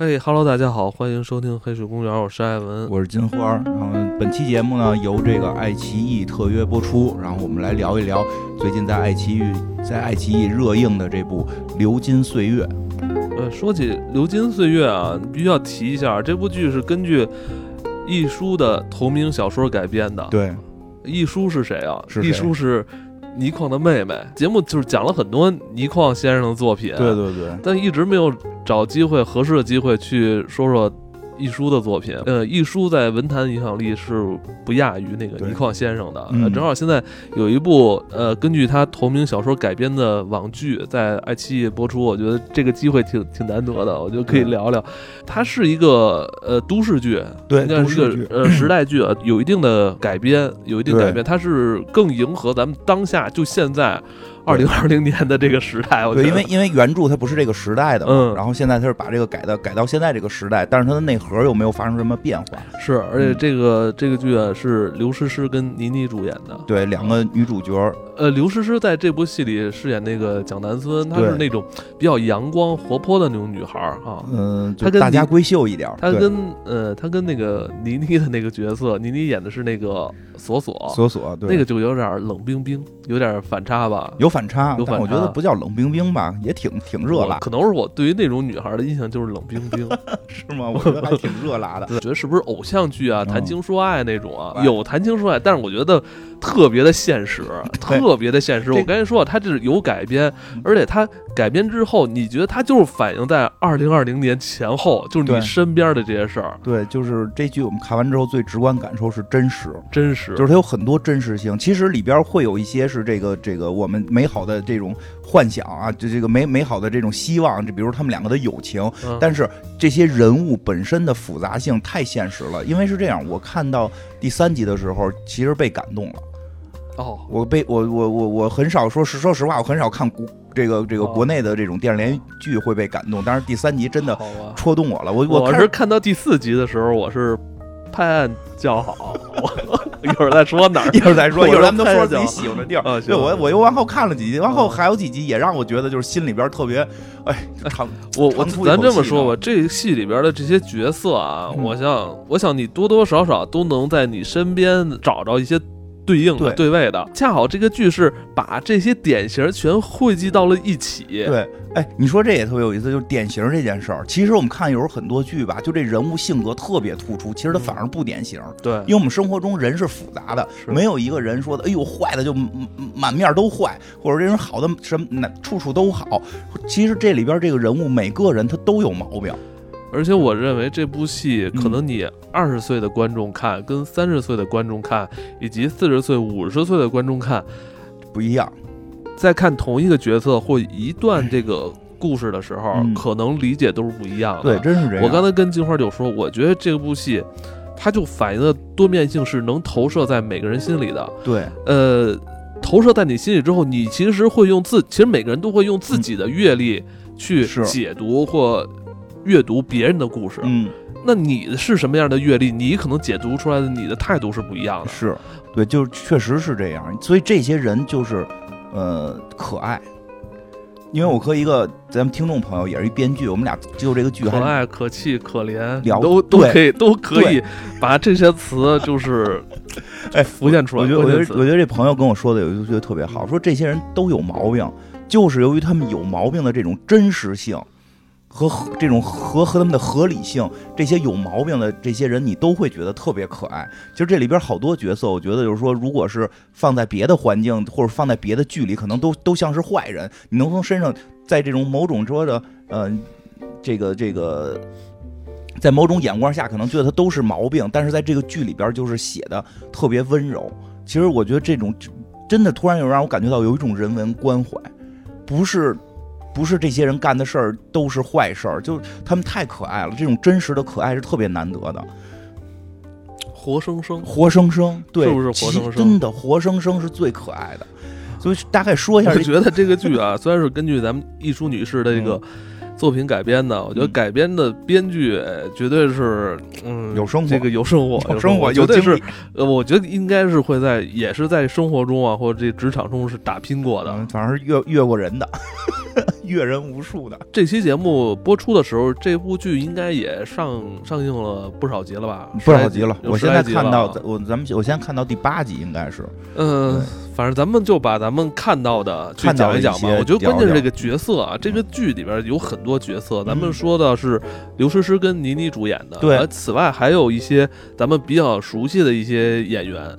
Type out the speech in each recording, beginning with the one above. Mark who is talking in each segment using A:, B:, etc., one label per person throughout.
A: 哎哈喽，大家好，欢迎收听《黑水公园》，我是艾文，
B: 我是金花。然后本期节目呢由这个爱奇艺特约播出，然后我们来聊一聊最近在爱奇艺在爱奇艺热映的这部《流金岁月》。
A: 呃，说起《流金岁月》啊，必须要提一下，这部剧是根据易舒的同名小说改编的。
B: 对，
A: 易舒是谁啊？
B: 是
A: 易舒是倪匡的妹妹。节目就是讲了很多倪匡先生的作品，
B: 对对对，
A: 但一直没有。找机会合适的机会去说说。易舒的作品，呃，一舒在文坛影响力是不亚于那个倪匡先生的。呃，正好现在有一部呃根据他同名小说改编的网剧在爱奇艺播出，我觉得这个机会挺挺难得的，我觉得可以聊聊。它是一个呃都市剧，
B: 对，
A: 应该是个呃时代剧啊，有一定的改编，有一定改编，它是更迎合咱们当下就现在二零二零年的这个时代。
B: 对，因为因为原著它不是这个时代的，
A: 嗯，
B: 然后现在它是把这个改的改到现在这个时代，但是它的内核。又没有发生什么变化，
A: 是，而且这个这个剧啊是刘诗诗跟倪妮主演的，
B: 对，两个女主角。
A: 呃，刘诗诗在这部戏里饰演那个蒋南孙，她是那种比较阳光活泼的那种女孩儿啊，
B: 嗯，
A: 她跟
B: 大家闺秀一点。
A: 她跟呃，她跟那个倪妮的那个角色，倪妮演的是那个锁锁，
B: 锁锁，对，
A: 那个就有点冷冰冰，有点反差吧，
B: 有反差，
A: 有反差。
B: 我觉得不叫冷冰冰吧，也挺挺热辣。
A: 可能是我对于那种女孩的印象就是冷冰冰，
B: 是吗？我觉得还挺热辣的。
A: 觉得是不是偶像剧啊？谈情说爱那种啊？有谈情说爱，但是我觉得特别的现实，特别的现实。我刚才说，它这是有改编，而且它改编之后，你觉得它就是反映在二零二零年前后，就是你身边的这些事儿。
B: 对，就是这剧我们看完之后，最直观感受是真实，
A: 真实，
B: 就是它有很多真实性。其实里边会有一些是这个这个我们美好的这种幻想啊，就这个美美好的这种希望，就比如他们两个的友情。但是这些人物本身的复杂性太现实了，因为是这样，我看到第三集的时候，其实被感动了。
A: 哦，
B: 我被我我我我很少说实说实话，我很少看国这个这个国内的这种电视连续剧会被感动，但是第三集真的戳动我了。我
A: 我是看到第四集的时候，我是拍案叫好。一会儿再说哪儿，
B: 一会儿再说，一会儿咱们都说自己
A: 喜
B: 欢的地儿。对，我我又往后看了几集，往后还有几集也让我觉得就是心里边特别，哎，长
A: 我我咱这么说吧，这戏里边的这些角色啊，我想我想你多多少少都能在你身边找着一些。对应的对位的，恰好这个剧是把这些典型全汇集到了一起。
B: 对，哎，你说这也特别有意思，就是典型这件事儿。其实我们看有时候很多剧吧，就这人物性格特别突出，其实他反而不典型。
A: 对，
B: 因为我们生活中人是复杂的，没有一个人说的，哎呦，坏的就满面都坏，或者这人好的什么那处处都好。其实这里边这个人物每个人他都有毛病。
A: 而且我认为这部戏可能你二十岁的观众看，跟三十岁的观众看，以及四十岁、五十岁的观众看
B: 不一样。
A: 在看同一个角色或一段这个故事的时候，可能理解都是不一样的。
B: 对，真是这样。
A: 我刚才跟金花就说，我觉得这部戏，它就反映的多面性是能投射在每个人心里的。
B: 对，
A: 呃，投射在你心里之后，你其实会用自，其实每个人都会用自己的阅历去解读或。阅读别人的故事，
B: 嗯，
A: 那你是什么样的阅历？你可能解读出来的你的态度是不一样的。
B: 是，对，就是确实是这样。所以这些人就是，呃，可爱。因为我和一个咱们听众朋友也是一编剧，我们俩就这个剧，
A: 可爱、可气、可怜，
B: 聊
A: 都都可以，都可以把这些词就是，
B: 哎，
A: 浮现出来。
B: 我觉得，我觉得，我觉得这朋友跟我说的有一得特别好，说这些人都有毛病，就是由于他们有毛病的这种真实性。和这种和和他们的合理性，这些有毛病的这些人，你都会觉得特别可爱。其实这里边好多角色，我觉得就是说，如果是放在别的环境或者放在别的剧里，可能都都像是坏人。你能从身上，在这种某种说的，呃，这个这个，在某种眼光下，可能觉得他都是毛病。但是在这个剧里边，就是写的特别温柔。其实我觉得这种真的突然又让我感觉到有一种人文关怀，不是。不是这些人干的事儿都是坏事儿，就他们太可爱了。这种真实的可爱是特别难得的，
A: 活生生，
B: 活生生，对，
A: 是不是活生生？
B: 真的，活生生是最可爱的。所以大概说一下，
A: 我觉得这个剧啊，虽然是根据咱们艺术女士的这个作品改编的，我觉得改编的编剧绝对是，嗯，
B: 有生活，
A: 这个有生活，
B: 有生活，
A: 绝对是，呃，我觉得应该是会在，也是在生活中啊，或者这职场中是打拼过的，
B: 反正是越越过人的。阅人无数的。
A: 这期节目播出的时候，这部剧应该也上上映了不少集了吧？
B: 不少集了，我现在看到我咱们我现在看到第八集应该是，
A: 嗯，反正咱们就把咱们看到的去讲一讲吧。我觉得关键是这个角色啊，这个剧里边有很多角色，咱们
B: 嗯
A: 说的是刘诗诗跟倪妮主演的，
B: 对
A: 而此外还有一些咱们比较熟悉的一些演员。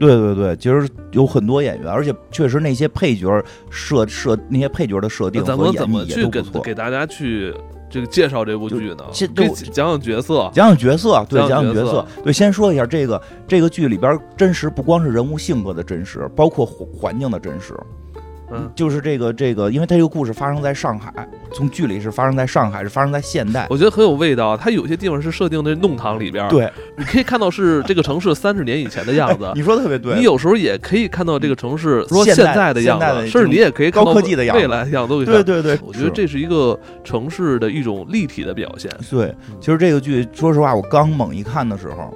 B: 对对对，其实有很多演员，而且确实那些配角设设那些配角的设定
A: 咱
B: 和演绎
A: 们怎么去
B: 也都不错。
A: 给给大家去这个介绍这部剧呢？
B: 就
A: 可以
B: 就
A: 讲讲角色。
B: 讲讲角色，对，
A: 讲讲角色
B: 对，先说一下这个这个剧里边真实，不光是人物性格的真实，包括环环境的真实。
A: 嗯，
B: 就是这个这个，因为它这个故事发生在上海，从剧里是发生在上海，是发生在现代。
A: 我觉得很有味道。它有些地方是设定在弄堂里边，，
B: 对，
A: 你可以看到是这个城市三十年以前的样子。
B: 你说的特别对。
A: 你有时候也可以看到这个城市说
B: 现
A: 在的样子，甚至你也可以看到
B: 高科技的样子
A: 未来的样子都可以。
B: 对对对，
A: 我觉得这是一个城市的一种立体的表现。
B: 对。其实这个剧，说实话，我刚猛一看的时候，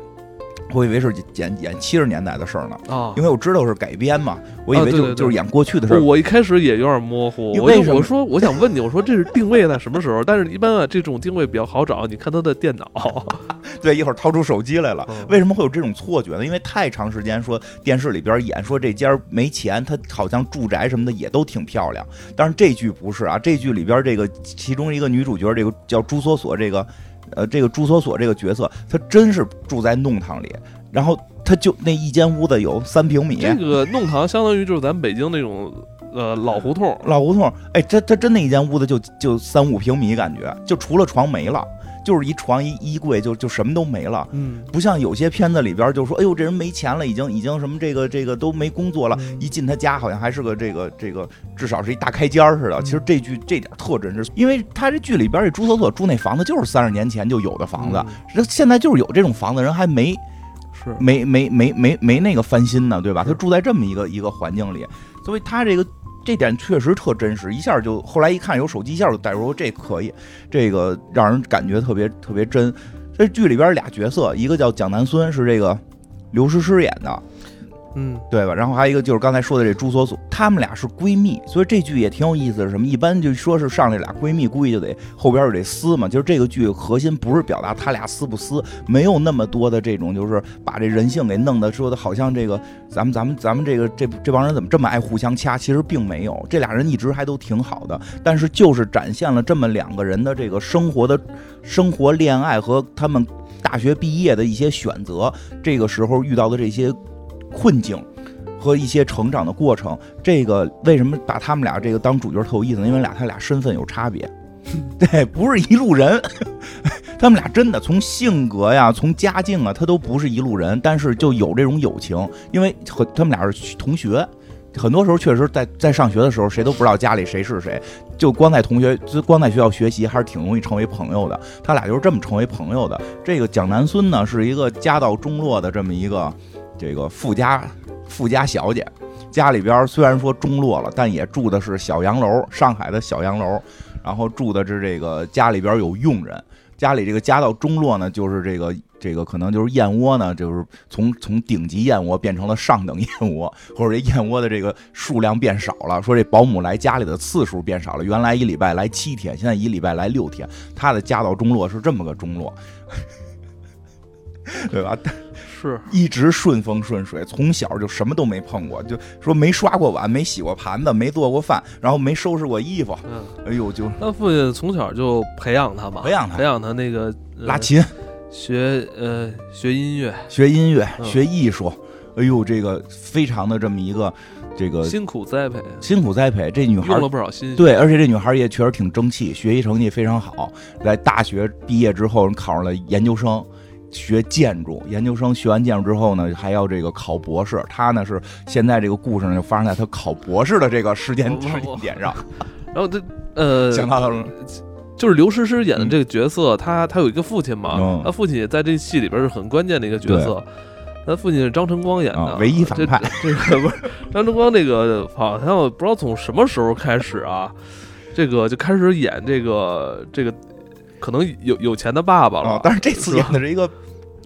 B: 我以为是演演七十年代的事儿呢，
A: 啊
B: 因。为我知道是改编嘛，我以为就、就是演过去的事儿。
A: 我一开始也有点模糊，我
B: 因为什么
A: 我说我想问你，我说这是定位在什么时候？但是一般啊，这种定位比较好找，你看他的电脑。
B: 对，一会儿掏出手机来了。
A: 嗯
B: 为什么会有这种错觉呢？因为太长时间说电视里边演说这家没钱，他好像住宅什么的也都挺漂亮。但是这剧不是啊，这剧里边这个其中一个女主角，这个叫朱锁锁，这个呃这个朱锁锁这个角色，他真是住在弄堂里，然后他就那一间屋子有三平米，
A: 这个弄堂相当于就是咱北京那种呃老胡同，
B: 老胡同，哎，他他真那一间屋子就就三五平米，感觉就除了床没了，就是一床一衣柜就就什么都没了。
A: 嗯，
B: 不像有些片子里边就说，哎呦，这人没钱了，已经已经什么这个这个都没工作了，
A: 嗯。
B: 一进他家好像还是个这个这个至少是一大开间儿似的。
A: 嗯。
B: 其实这剧这点特真实，因为他这剧里边这朱锁锁住那房子就是三十年前就有的房子，
A: 嗯。
B: 这现在就是有这种房子，人还没
A: 是。
B: 没没没没没那个翻新呢，对吧？他住在这么一个一个环境里，所以他这个这点确实特真实，一下就后来一看有手机，一下就带入，这可以，这个让人感觉特别特别真。这剧里边俩角色，一个叫蒋南孙，是这个刘诗诗演的，
A: 嗯
B: 对吧？然后还有一个就是刚才说的这朱锁锁，她们俩是闺蜜，所以这剧也挺有意思的。什么？一般就说是上这俩闺蜜，估计就得后边就得撕嘛。就是这个剧核心不是表达他俩撕不撕，没有那么多的这种，就是把这人性给弄得说的好像这个咱们咱们咱们这个这这帮人怎么这么爱互相掐？其实并没有，这俩人一直还都挺好的，但是就是展现了这么两个人的这个生活的生活、恋爱和他们大学毕业的一些选择，这个时候遇到的这些困境。和一些成长的过程，这个为什么把他们俩这个当主角特有意思呢？因为俩他俩身份有差别，对，不是一路人。他们俩真的从性格呀，从家境啊，他都不是一路人，但是就有这种友情，因为和他们俩是同学。很多时候确实在在上学的时候，谁都不知道家里谁是谁，就光在同学，就光在学校学习，还是挺容易成为朋友的。他俩就是这么成为朋友的。这个蒋南孙呢，是一个家道中落的这么一个这个富家富家小姐，家里边虽然说中落了，但也住的是小洋楼，上海的小洋楼，然后住的是这个家里边有佣人。家里这个家道中落呢，就是这个这个可能就是燕窝呢，就是从从顶级燕窝变成了上等燕窝，或者这燕窝的这个数量变少了。说这保姆来家里的次数变少了，原来一礼拜来七天，现在一礼拜来六天。他的家道中落是这么个中落，对吧？
A: 是
B: 一直顺风顺水，从小就什么都没碰过，就说没刷过碗，没洗过盘子，没做过饭，然后没收拾过衣服。
A: 嗯，
B: 哎呦，就
A: 他父亲从小就培养他嘛，
B: 培养他
A: 培养他那个呃
B: 拉琴、
A: 学呃学音乐，
B: 学音乐、
A: 嗯
B: 学艺术。哎呦，这个非常的这么一个这个
A: 辛苦栽培，
B: 辛苦栽培。这女孩
A: 用了不少心血。
B: 对，而且这女孩也确实挺争气，学习成绩非常好。在大学毕业之后，考上了研究生。学建筑，研究生学完建筑之后呢，还要这个考博士。他呢是现在这个故事呢就发生在他考博士的这个时间时间点上。
A: 然后他呃，
B: 想到了，
A: 就是刘诗诗演的这个角色，他他有一个父亲嘛
B: 嗯，
A: 他父亲也在这戏里边是很关键的一个角色。他父亲是张晨光演的
B: 啊，唯一反派
A: 这这个不是张晨光，这个好像我不知道从什么时候开始啊，这个就开始演这个这个可能有有钱的爸爸了。
B: 啊，但是这次演的是一个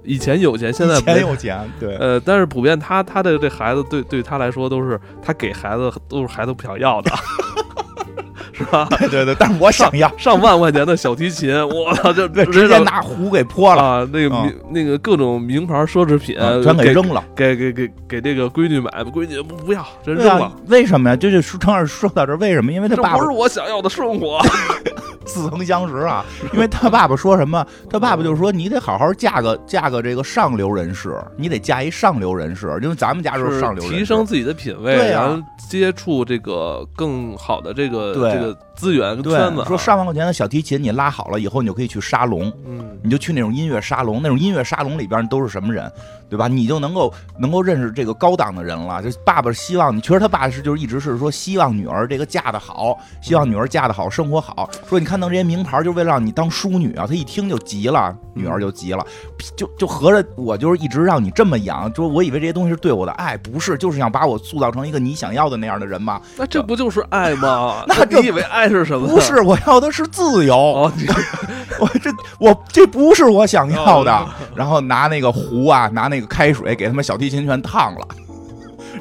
A: 以前有钱，现在
B: 以前
A: 没
B: 有钱，对，
A: 呃，但是普遍他他的这孩子对对他来说都是他给孩子都是孩子不想要的，是吧？
B: 对对对，但是我想要
A: 上万块钱的小提琴，我操，这，
B: 直接拿壶给泼了
A: 啊！那个名那个各种名牌奢侈品
B: 全给扔了，
A: 给给给给这个闺女买，闺女不不要，真扔了。
B: 为什么呀？就这就正好说到这，为什么？因为他爸
A: 不是我想要的生活。
B: 似曾相识啊，因为他爸爸说什么？他爸爸就说你得好好嫁个嫁个这个上流人士，你得嫁一上流人士，因为咱们家就是上流，
A: 提升自己的品味，然后接触这个更好的这个这个资源跟圈子。
B: 说上万块钱的小提琴你拉好了以后，你就可以去沙龙，
A: 嗯，
B: 你就去那种音乐沙龙，那种音乐沙龙里边都是什么人？对吧？你就能够能够认识这个高档的人了。就爸爸希望你，其实他爸是就是一直是说希望女儿这个嫁得好，希望女儿嫁得好，生活好。说你看弄这些名牌，就为了让你当淑女啊。他一听就急了，女儿就急了，就就合着我就是一直让你这么养，就我以为这些东西是对我的爱，不是，就是想把我塑造成一个你想要的那样的人嘛？
A: 那这不就是爱吗？
B: 那
A: 你以为爱是什么？
B: 不是，我要的是自由。我这我这不是我想要的。然后拿那个壶啊，拿那。那个开水给他们小提琴全烫了，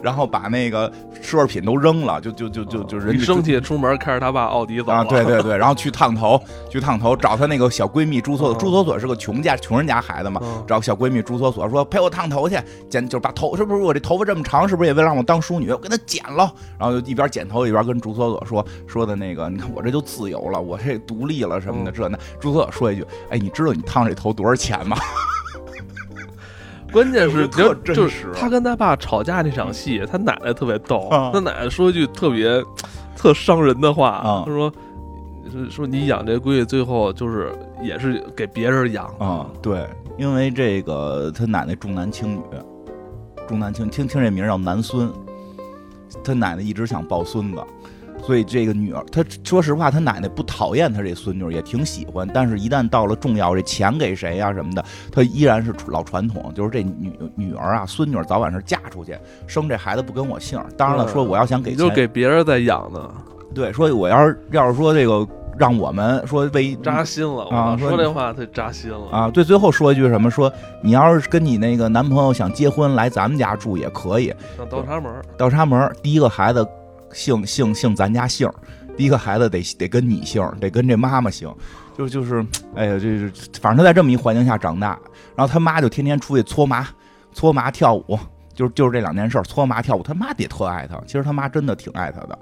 B: 然后把那个奢侈品都扔了，就就就就就人
A: 生气出门开着他爸奥迪走
B: 啊，对 对对，然后去烫头，去烫头找她那个小闺蜜朱锁锁，朱锁锁是个穷家穷人家孩子嘛，找小闺蜜朱锁锁说陪我烫头去，剪就把头是不是我这头发这么长，是不是也为了让我当淑女？我给她剪了，然后就一边剪头一边跟朱锁锁说说的那个，你看我这就自由了，我这独立了什么的这那。朱锁锁说一句，哎，你知道你烫这头多少钱吗？
A: 关键是
B: 特
A: 真实。他跟他爸吵架那场戏，他奶奶特别逗。他奶奶说一句特别特伤人的话，他说：“说你养这闺女，最后就是也是给别人养
B: 啊。”对，因为这个他奶奶重男轻女，重男轻听听这名叫男孙，他奶奶一直想抱孙子。所以这个女儿，她说实话，她奶奶不讨厌她这孙女，也挺喜欢。但是，一旦到了重要，这钱给谁呀什么的，她依然是老传统，就是这女女儿啊，孙女早晚是嫁出去，生这孩子不跟我姓。当然了，说我要想给，
A: 就给别人在养呢。
B: 对，说我要是要是说这个让我们说为
A: 扎心了啊，说这话太扎心了
B: 啊。对，最后说一句什么？说你要是跟你那个男朋友想结婚，来咱们家住也可以。
A: 倒插门，
B: 倒插门，第一个孩子。姓姓姓咱家姓，第一个孩子得得跟你姓，得跟这妈妈姓，就就是，哎呀，这是反正他在这么一环境下长大，然后他妈就天天出去搓麻，搓麻跳舞，就是就是这两件事，搓麻跳舞，他妈得特爱他，其实他妈真的挺爱他的。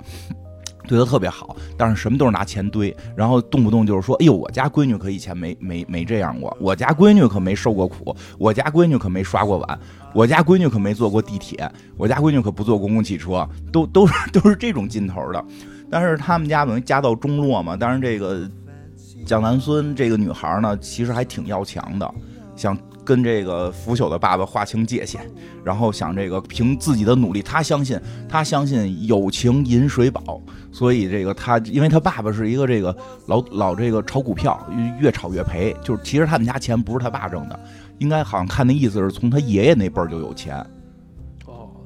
B: 对他特别好，但是什么都是拿钱堆，然后动不动就是说：“哎呦，我家闺女可以前没没没这样过，我家闺女可没受过苦，我家闺女可没刷过碗，我家闺女可没坐过地铁，我家闺女可不坐公共汽车，都都是 都是这种劲头的。但是他们家等于家道中落嘛，但是这个蒋南孙这个女孩呢，其实还挺要强的，想。”跟这个腐朽的爸爸划清界限，然后想这个凭自己的努力，他相信他相信友情饮水饱，所以这个他因为他爸爸是一个这个老老这个炒股票，越炒越赔，就是其实他们家钱不是他爸挣的，应该好像看那意思是从他爷爷那辈儿就有钱。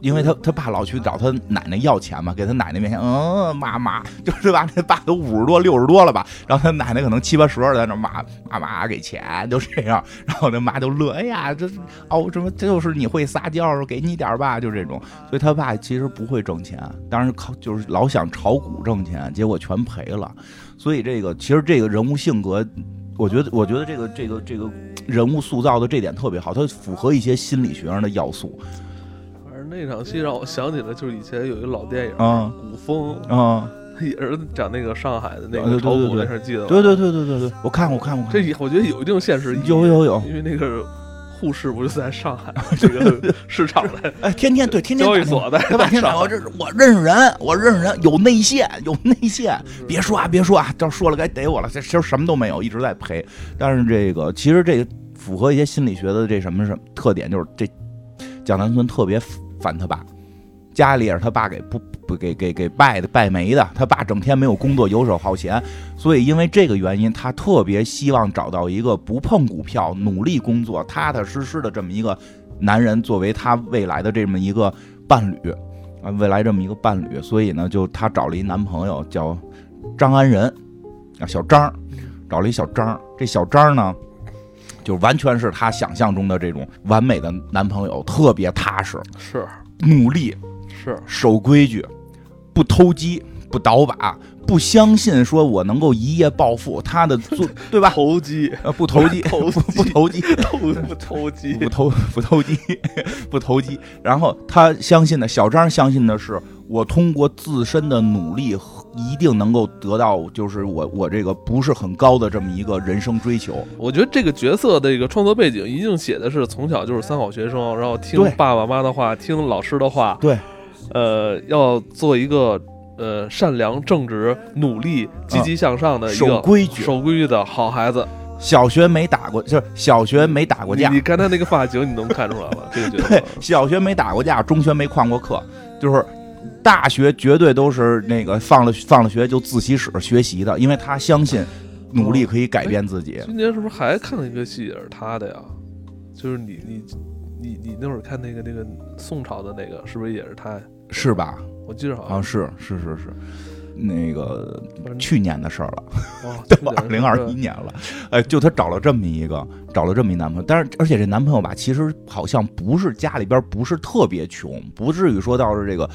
B: 因为他他爸老去找他奶奶要钱嘛，给他奶奶面前，嗯，妈妈，就是吧？他爸都五十多六十多了吧？然后他奶奶可能七八十了，在那妈妈妈给钱，就这样。然后他妈就乐，哎呀，这哦，什么就是你会撒娇，给你点吧，就这种。所以他爸其实不会挣钱，当然靠就是老想炒股挣钱，结果全赔了。所以这个其实这个人物性格，我觉得我觉得这个这个这个人物塑造的这点特别好，它符合一些心理学上的要素。
A: 那场戏让我想起了，就是以前有一个老电影《古风》
B: 啊，
A: 也是讲那个上海的那个炒股那事，记得吗？
B: 对对对对对对，我看过看过。
A: 这我觉得有一定现实意义。
B: 有有有，
A: 因为那个护士不是在上海 这个市场的，
B: 哎，天天对天天
A: 交易所的，
B: 对吧？天天我这我认识人，我认识人，有内线，有内线。别说啊，别说啊，这说了该逮我了。这其实什么都没有，一直在赔。但是这个其实这个符合一些心理学的这什么什么特点，就是这蒋南孙特别烦他爸。家里也是他爸给不不给给给败的败没的，他爸整天没有工作，游手好闲，所以因为这个原因，他特别希望找到一个不碰股票、努力工作、踏踏实实的这么一个男人，作为他未来的这么一个伴侣啊，未来这么一个伴侣，所以呢，就他找了一男朋友叫张安仁啊，小张，找了一小张，这小张呢，就完全是他想象中的这种完美的男朋友，特别踏实，
A: 是
B: 努力。
A: 是
B: 守规矩，不偷鸡，不倒把，不相信说我能够一夜暴富，他的做 对吧？
A: 投机，
B: 呃，不投机，
A: 投
B: 不投机，
A: 投不投机，
B: 不投不投机，不投机。然后他相信的，小张相信的是，我通过自身的努力，一定能够得到，就是我我这个不是很高的这么一个人生追求。
A: 我觉得这个角色的一个创作背景，一定写的是从小就是三好学生，然后听爸爸妈妈的话，听老师的话，
B: 对，
A: 呃，要做一个呃善良、正直、努力、积极向上的一
B: 守
A: 个
B: 规矩，
A: 守规矩的好孩子。
B: 小学没打过，就是小学没打过架。
A: 你，看他那个发型，你能看出来吗，这个角
B: 对
A: 色。
B: 小学没打过架，中学没旷过课，就是大学绝对都是那个放了放了学就自习室学习的，因为他相信努力可以改变自己。
A: 今年是不是还看了一个戏也是他的呀？就是你你你你那会儿看那个那个宋朝的那个，是不是也是他呀？
B: 是吧？
A: 我记得好
B: 啊，
A: 像
B: 是是是是，那个去年的事儿了，
A: 哇，
B: 都二零二一年了。哎，就她找了这么一个，找了这么一男朋友，但是而且这男朋友吧，其实好像不是家里边不是特别穷，不至于说到是这个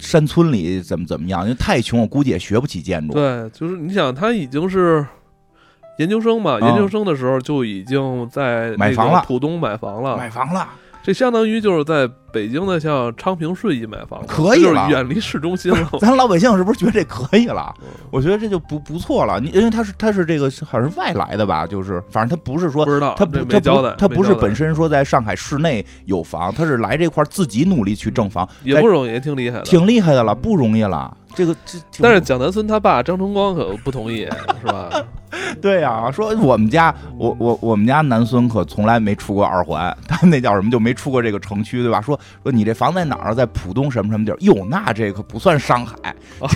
B: 山村里怎么怎么样，因为太穷，我估计也学不起建筑。
A: 对，就是你想，他已经是研究生嘛，
B: 啊
A: 研究生的时候就已经在
B: 买房了。
A: 浦东买房了，
B: 买房了，
A: 这相当于就是在北京的像昌平顺义买房，
B: 可以了
A: 就是远离市中心了。
B: 咱老百姓是不是觉得这可以了？
A: 嗯
B: 我觉得这就不不错了。你因为他是他是这个好像是外来的吧，就是反正他不是说
A: 不知道，
B: 他不他不，他不是本身说在上海市内有房，他是来这块儿自己努力去挣房，
A: 也不容易，也挺厉害的。
B: 挺厉害的了，不容易了。这个这，
A: 但是蒋南孙他爸张崇光可不同意，是吧？
B: 对呀、说我们家我我我们家男孙可从来没出过二环，他那叫什么就没出过这个城区，对吧？说说你这房在哪儿？在浦东什么什么地儿？哟，那这可不算上海。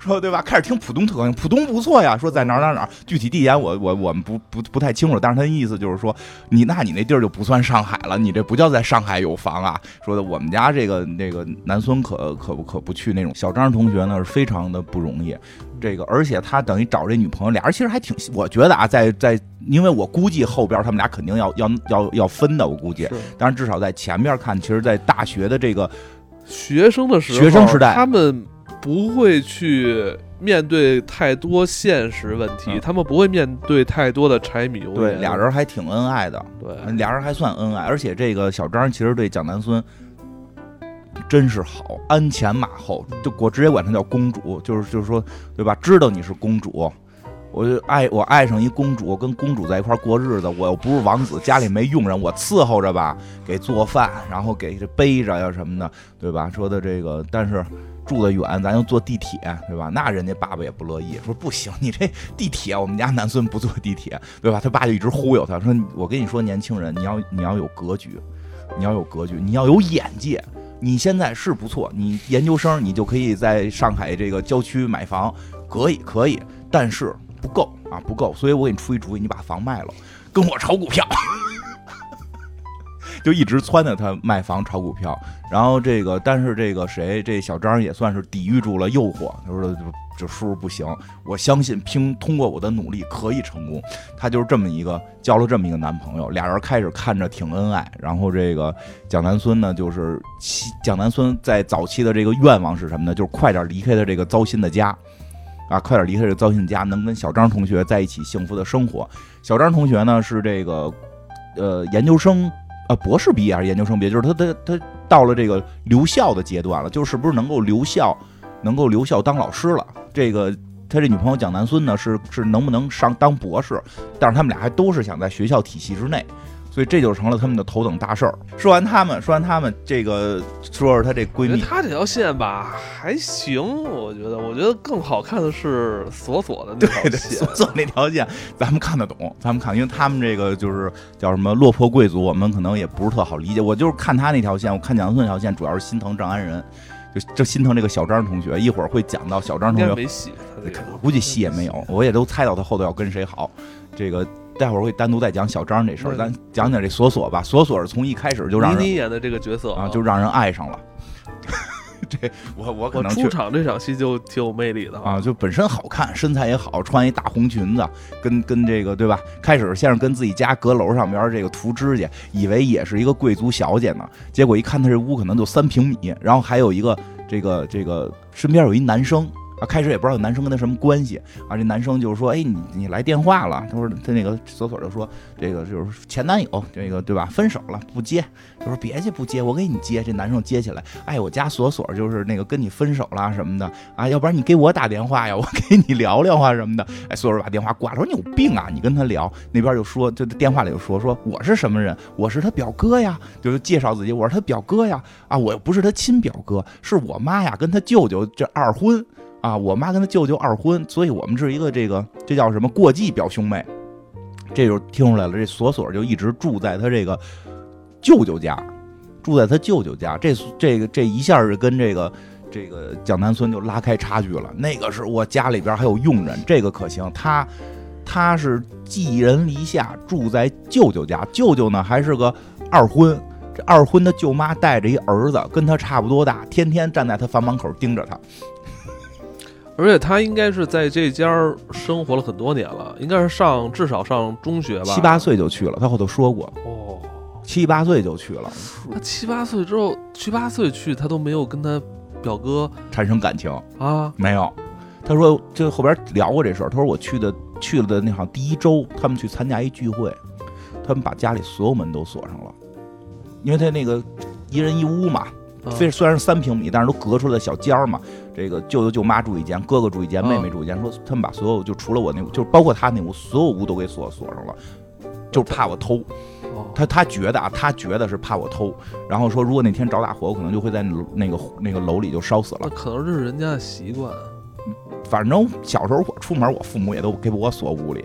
B: 说对吧？开始听浦东特高兴，浦东不错呀。说在哪儿哪儿哪儿，具体地点我我我们不不不太清楚，但是他的意思就是说，你那你那地儿就不算上海了，你这不叫在上海有房啊。说的我们家这个那个南孙可可不可不去那种。小张同学呢是非常的不容易，这个而且他等于找这女朋友，俩人其实还挺，我觉得啊，在在，因为我估计后边他们俩肯定要要要要分的，我估计。
A: 是
B: 但是至少在前面看，其实，在大学的这个
A: 学生的时候，
B: 学生时代
A: 他们不会去面对太多现实问题，
B: 嗯
A: 他们不会面对太多的柴米油盐。
B: 对俩人还挺恩爱的，
A: 对
B: 俩人还算恩爱，而且这个小张其实对蒋南孙真是好，鞍前马后，就我直接管她叫公主，就是就是说，对吧？知道你是公主，我就爱我爱上一公主，跟公主在一块过日子，我又不是王子，家里没佣人，我伺候着吧，给做饭，然后给这背着呀什么的，对吧？说的这个，但是。住得远，咱就坐地铁，对吧？那人家爸爸也不乐意，说不行，你这地铁，我们家男孙不坐地铁，对吧？他爸就一直忽悠他，说：“我跟你说，年轻人，你要你要有格局，你要有格局，你要有眼界。你现在是不错，你研究生你就可以在上海这个郊区买房，可以可以，但是不够啊，不够。所以我给你出一主意，你把房卖了，跟我炒股票。”就一直撺掇他卖房炒股票，然后这个，但是这个谁，这小张也算是抵御住了诱惑。他说：“这叔叔不行，我相信拼通过我的努力可以成功。”他就是这么一个交了这么一个男朋友，俩人开始看着挺恩爱。然后这个蒋南孙呢，就是蒋南孙在早期的这个愿望是什么呢？就是快点离开他这个糟心的家。啊，快点离开这个糟心的家，能跟小张同学在一起幸福的生活。小张同学呢是这个，呃，研究生。啊，博士毕业还是研究生毕业？就是他他他到了这个留校的阶段了，就是不是能够留校，能够留校当老师了？这个他这女朋友蒋南孙呢，是是能不能上当博士？但是他们俩还都是想在学校体系之内，所以这就成了他们的头等大事儿。说完他们，说完他们，这个说说她这闺蜜，
A: 我觉得他这条线吧还行，我觉得，我觉得更好看的是索索的那条
B: 对对，
A: 线
B: 所。做 那条线咱们看得懂，咱们看，因为他们这个就是叫什么落魄贵族，我们可能也不是特好理解。我就是看他那条线，我看蒋南孙那条线，主要是心疼张安仁，就就心疼这个小张同学。一会儿会讲到小张同学，我估计戏也没有，我也都猜到他后头要跟谁好。这个待会儿会单独再讲小张这事儿，咱讲讲这锁锁吧。锁锁是从一开始就让人
A: 倪妮演的这个角色
B: 啊，就让人爱上了。这我我可能去
A: 出场这场戏就挺有魅力的
B: 啊，就本身好看，身材也好，穿一大红裙子，跟跟这个对吧？开始先是跟自己家阁楼上边这个涂指甲，以为也是一个贵族小姐呢，结果一看她这屋可能就三平米，然后还有一个这个这个身边有一男生，啊，开始也不知道男生跟他什么关系啊。这男生就是说，哎，你你来电话了。他说他那个锁锁就说，这个就是前男友，这个对吧？分手了不接。他说别接不接，我给你接。这男生接起来，哎，我家锁锁就是那个跟你分手了什么的啊，要不然你给我打电话呀，我给你聊聊啊什么的。哎，锁锁把电话挂了，说你有病啊，你跟他聊。那边就说，就电话里就说说我是什么人，我是他表哥呀，就是介绍自己，我是他表哥呀。啊，我又不是他亲表哥，是我妈呀跟他舅舅这二婚。啊，我妈跟他舅舅二婚，所以我们是一个这个这叫什么过继表兄妹，这就听出来了。这锁锁就一直住在他这个舅舅家，住在他舅舅家。这这个这一下是跟这个这个蒋南孙就拉开差距了。那个是我家里边还有佣人，这个可行。他他是寄人篱下，住在舅舅家。舅舅呢还是个二婚，这二婚的舅妈带着一儿子，跟他差不多大，天天站在他房门口盯着他。
A: 而且他应该是在这家生活了很多年了，应该是上至少上中学吧，
B: 七八岁就去了。他后头说过，
A: 哦，
B: 七八岁就去了。
A: 他七八岁之后，七八岁去，他都没有跟他表哥
B: 产生感情
A: 啊？
B: 没有。他说，就后边聊过这事儿。他说，我去的去了的那好像第一周，他们去参加一聚会，他们把家里所有门都锁上了，因为他那个一人一屋嘛。虽虽然是三平米，但是都隔出来的小间儿嘛。这个舅舅舅妈住一间，哥哥住一间，妹妹住一间。说他们把所有就除了我那屋，就是包括他那屋，所有屋都给锁锁上了，就是怕我偷。他他觉得啊，他觉得是怕我偷。然后说，如果那天着大火，我可能就会在那个那个楼里就烧死了。
A: 可能这是人家的习惯。
B: 反正小时候我出门，我父母也都给我锁屋里。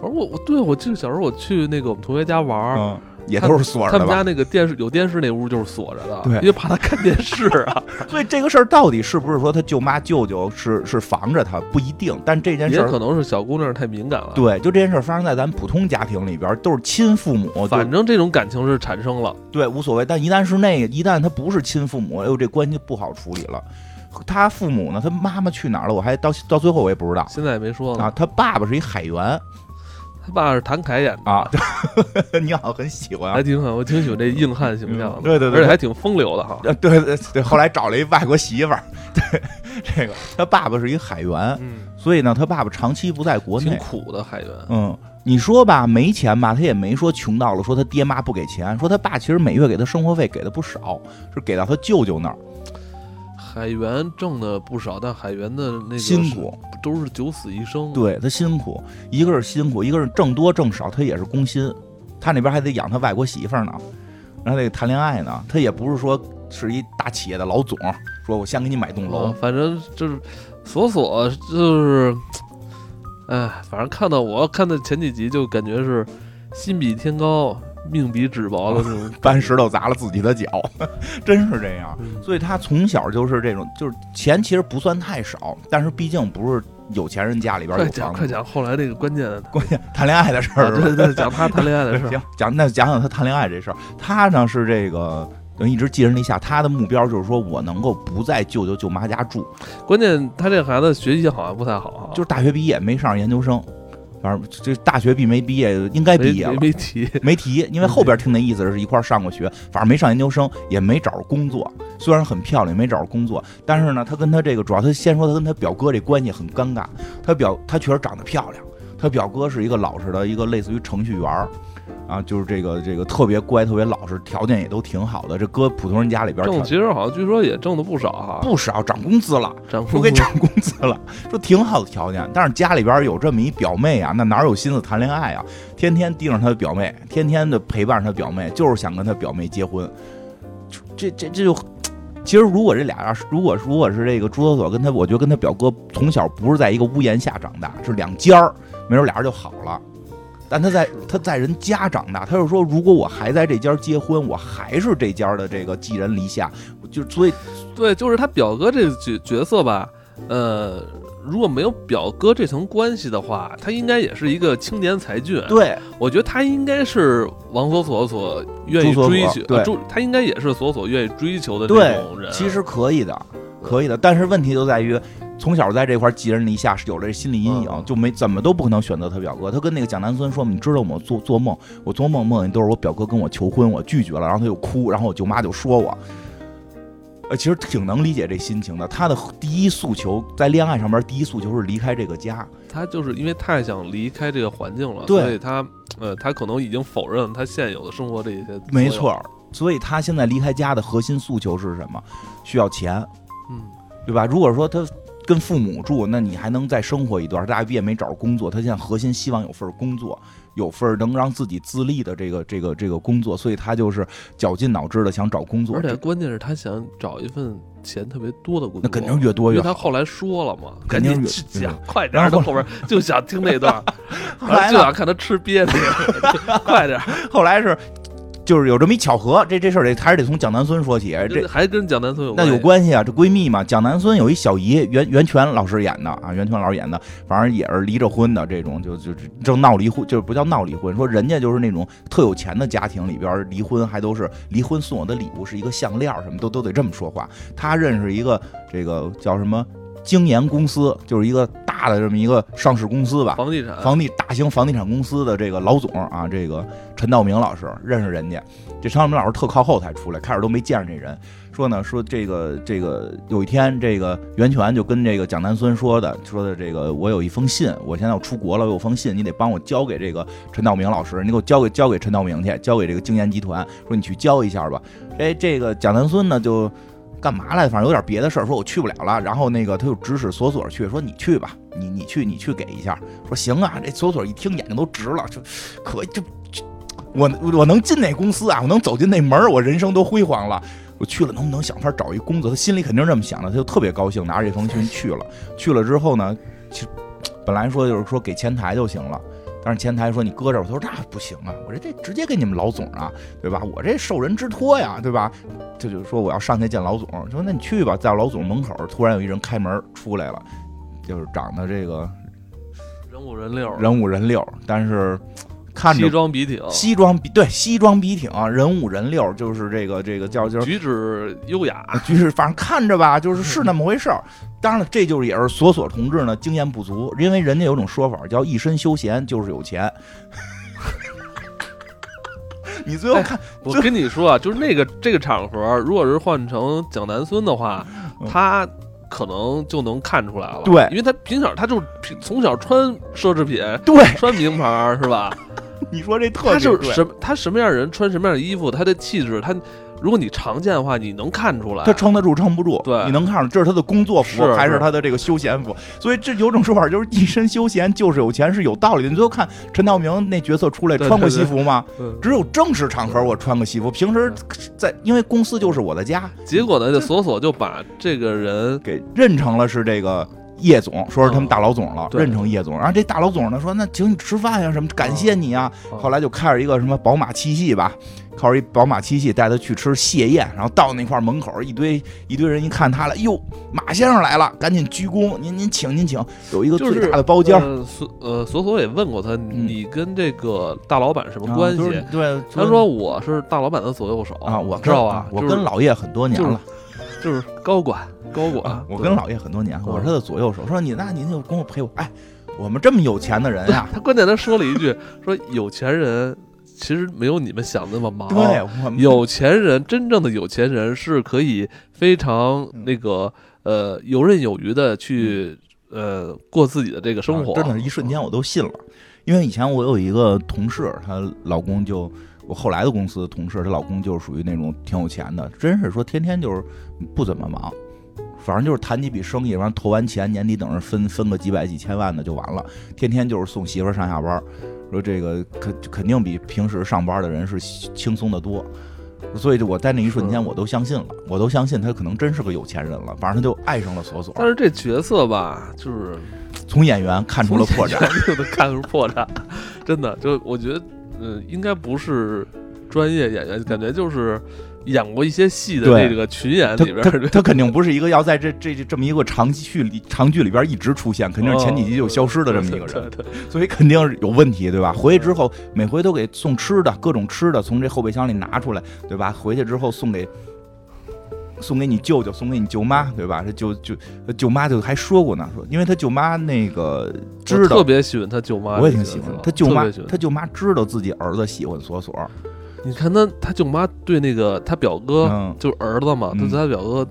A: 反正我我对我记得小时候我去那个我们同学家玩儿。
B: 也都是锁着的。
A: 他们家那个电视有电视那屋就是锁着的，
B: 对，
A: 因为怕他看电视啊。
B: 所以这个事儿到底是不是说他舅妈舅舅是是防着他不一定，但这件事
A: 也可能是小姑娘太敏感了。
B: 对，就这件事发生在咱普通家庭里边，都是亲父母，
A: 反正这种感情是产生了，
B: 对，无所谓。但一旦是那个，一旦他不是亲父母，哎呦，这关系不好处理了。他父母呢？他妈妈去哪儿了？我还到到最后我也不知道，
A: 现在也没说呢。
B: 啊，他爸爸是一海员。
A: 他爸是谭凯演的
B: 啊，你好像很喜欢，
A: 还挺好，我挺喜欢这硬汉形象的，
B: 对对对，
A: 而且还挺风流的哈。
B: 对对对，后来找了一外国媳妇儿，对，这个他爸爸是一海员，
A: 嗯，
B: 所以呢，他爸爸长期不在国内，
A: 挺苦的海员。
B: 嗯，你说吧，没钱吧，他也没说穷到了，说他爹妈不给钱，说他爸其实每月给他生活费给的不少，是给到他舅舅那儿。
A: 海员挣的不少，但海员的那个
B: 辛苦
A: 都是九死一生。
B: 对他辛苦，一个是辛苦，一个是挣多挣少，他也是工薪。他那边还得养他外国媳妇呢，然后得谈恋爱呢。他也不是说是一大企业的老总，说我先给你买栋楼。
A: 反正就是索索就是，哎，反正看到我看到前几集就感觉是心比天高。命比纸薄的那种，
B: 搬石头砸了自己的脚，真是这样。所以他从小就是这种，就是钱其实不算太少，但是毕竟不是有钱人家里边。
A: 快讲快讲，后来那个关键
B: 关键谈恋爱的事儿，
A: 对对，讲他谈恋爱的事儿。
B: 行，讲那讲讲他谈恋爱这事儿。他呢是这个等于一直寄人篱下，他的目标就是说我能够不在舅舅舅妈家住。
A: 关键他这孩子学习好像不太好，
B: 就是大学毕业没上研究生。反正这大学毕没毕业，应该毕业了，
A: 没提，
B: 没提，因为后边听那意思是一块上过学，反正没上研究生，也没找着工作。虽然很漂亮，没找着工作，但是呢，他跟他这个主要，他先说他跟他表哥这关系很尴尬。他表他确实长得漂亮，他表哥是一个老实的一个类似于程序员。啊，就是这个这个特别乖，特别老实，条件也都挺好的。这搁普通人家里边
A: 挣，其实好像据说也挣的不少哈，
B: 不少，涨工资了，
A: 涨
B: 都给涨工资了，说挺好的条件。但是家里边有这么一表妹啊，那哪有心思谈恋爱啊？天天盯着他的表妹，天天的陪伴他表妹，就是想跟他表妹结婚。这这这就，其实如果这俩要是，如果如果是这个朱锁锁跟他，我觉得跟他表哥从小不是在一个屋檐下长大，是两间儿，没准俩人就好了。但他在他在人家长大，他就说，如果我还在这家结婚，我还是这家的这个寄人篱下，就所以，
A: 对，就是他表哥这个角角色吧，呃，如果没有表哥这层关系的话，他应该也是一个青年才俊。
B: 对，
A: 我觉得他应该是王锁锁所愿意追求，
B: 对，
A: 他应该也是锁锁愿意追求的那种人。
B: 其实可以的，可以的，但是问题就在于。从小在这块寄人篱下，是有了这心理阴影，就没怎么都不可能选择他表哥。他跟那个蒋南孙说：“你知道吗？做做梦，我做梦梦见都是我表哥跟我求婚，我拒绝了，然后他就哭，然后我舅妈就说我。”呃，其实挺能理解这心情的。他的第一诉求在恋爱上面，第一诉求是离开这个家。
A: 他就是因为太想离开这个环境了，
B: 对
A: 所以他呃，他可能已经否认他现有的生活这些。
B: 没，错，所以他现在离开家的核心诉求是什么？需要钱，
A: 嗯，
B: 对吧？如果说他跟父母住，那你还能再生活一段。大学毕业没找着工作，他现在核心希望有份工作，有份能让自己自立的这个这个这个工作，所以他就是绞尽脑汁的想找工作。
A: 而且关键是他想找一份钱特别多的工作，
B: 那肯定越多越好。
A: 因为他后来说了嘛，赶
B: 肯定
A: 紧去
B: 越
A: 讲，快点儿！
B: 然后
A: 后边就想听那段，
B: 后来
A: 就想看他吃瘪饼，快点！
B: 后来是就是有这么一巧合，这这事儿得还是得从蒋南孙说起。这
A: 还跟蒋南孙有
B: 那有关系啊，这闺蜜嘛，蒋南孙有一小姨，袁袁泉老师演的啊，袁泉老师演的，反正也是离着婚的这种，就就正闹离婚，就是不叫闹离婚，说人家就是那种特有钱的家庭里边离婚，还都是离婚送我的礼物是一个项链，什么都都得这么说话。她认识一个这个叫什么京研公司，就是一个大的这么一个上市公司吧，
A: 房地产，
B: 房地大型房地产公司的这个老总啊，这个陈道明老师认识人家，这陈道明老师特靠后才出来，开始都没见着这人。说呢，说这个这个有一天，这个袁泉就跟这个蒋南孙说的，说的这个我有一封信，我现在要出国了，我有封信，你得帮我交给这个陈道明老师，你给我交给交给陈道明去，交给这个京研集团，说你去交一下吧。哎，这个蒋南孙呢就。干嘛来？反正有点别的事儿，说我去不了了。然后那个他就指使锁锁去，说你去吧，你你去你去给一下。说行啊，这锁锁一听眼睛都直了，就可就我我能进那公司啊，我能走进那门，我人生都辉煌了。我去了，能不能想法找一工作？他心里肯定这么想的，他就特别高兴，拿着这封信去了。去了之后呢，其实 本来说就是说给前台就行了。但是前台说你搁这儿，我说那不行啊，我这这直接给你们老总啊，对吧？我这受人之托呀，对吧？这就说我要上去见老总，说那你去吧，在老总门口，突然有一人开门出来了，就是长得这个
A: 人五人六，
B: 人五人六，但是看着
A: 西装笔挺，
B: 西装笔对西装笔挺，人五人六，就是这个这个叫就是
A: 举止优雅，
B: 举止反正看着吧，就是是那么回事儿。当然了，这就是也是索索同志呢经验不足，因为人家有种说法叫一身休闲就是有钱。你最后看，
A: 我跟你说啊，就是那个这个场合，如果是换成蒋南孙的话，他可能就能看出来了。
B: 对
A: 因为他平小他就从小穿奢侈品，
B: 对，
A: 穿名牌是吧？
B: 你说这特
A: 他
B: 别对
A: 是什他什么样的人穿什么样的衣服，他的气质，他如果你常见的话，你能看出来。
B: 他撑得住撑不住，
A: 对
B: 你能看出这是他的工作服还是他的这个休闲服。所以这有种说法就是一身休闲就是有钱是有道理的。你最后看陈道明那角色出来穿过西服吗？
A: 嗯
B: 只有正式场合我穿个西服，平时在因为公司就是我的家，
A: 结果呢，这索索就把这个人
B: 给认成了是这个叶总，说是他们大老总了，
A: 对
B: 认成叶总。然后这大老总呢说那请你吃饭呀什么，感谢你啊。
A: 嗯
B: 后来就开着一个什么宝马七系吧，靠着一宝马七系带他去吃蟹宴，然后到那块儿门口一堆一堆人一看他了，哟，马先生来了，赶紧鞠躬，您您请您请，有一个最大的包间儿。
A: 呃索呃索索也问过他，你跟这个大老板什么
B: 啊
A: 关系？
B: 就是对，
A: 他说我是大老板的左右手
B: 啊，我
A: 知道啊？
B: 我
A: 就是
B: 跟老叶很多年
A: 就是
B: 了。
A: 就是高管，高管
B: 啊，，我跟老叶很多年，我是
A: 嗯
B: 他的左右手。说你那您就跟我陪我，哎，我们这么有钱的人呀，
A: 他关键他说了一句，说有钱人其实没有你们想的那么忙。
B: 对，我们
A: 有钱人真正的有钱人是可以非常
B: 嗯
A: 那个呃游刃有余的去呃过自己的这个生活。
B: 啊真的一瞬间我都信了。因为以前我有一个同事，她老公就我后来的公司的同事，她老公就是属于那种挺有钱的，真是说天天就是不怎么忙，反正就是谈几笔生意，完投完钱，年底等着分分个几百几千万的就完了，天天就是送媳妇上下班，说这个肯肯定比平时上班的人是轻松的多。所以就我在那一瞬间我都相信了，我都相信他可能真是个有钱人了，反正他就爱上了索索，
A: 但是这角色吧，就是
B: 从演员看出了破绽。
A: 就能看出破绽，真的就我觉得，嗯，应该不是专业演员，感觉就是演过一些戏的
B: 对
A: 这个群演里边儿，
B: 他肯定不是一个要在这这这么一个长剧里长剧里边一直出现，肯定是前几集就消失的这么一个人，
A: 哦对对对
B: 所以肯定是有问题，对吧？回去之后每回都给送吃的，各种吃的从这后备箱里拿出来，对吧？回去之后送给。送给你舅舅，送给你舅妈，对吧？他舅舅舅妈就还说过呢，说因为他舅妈那个知道
A: 特，别喜欢他舅妈，
B: 我也挺喜欢他舅妈他舅妈知道自己儿子喜欢索索，
A: 你看他他舅妈对那个他表哥，
B: 嗯。
A: 就是儿子嘛，他他表哥，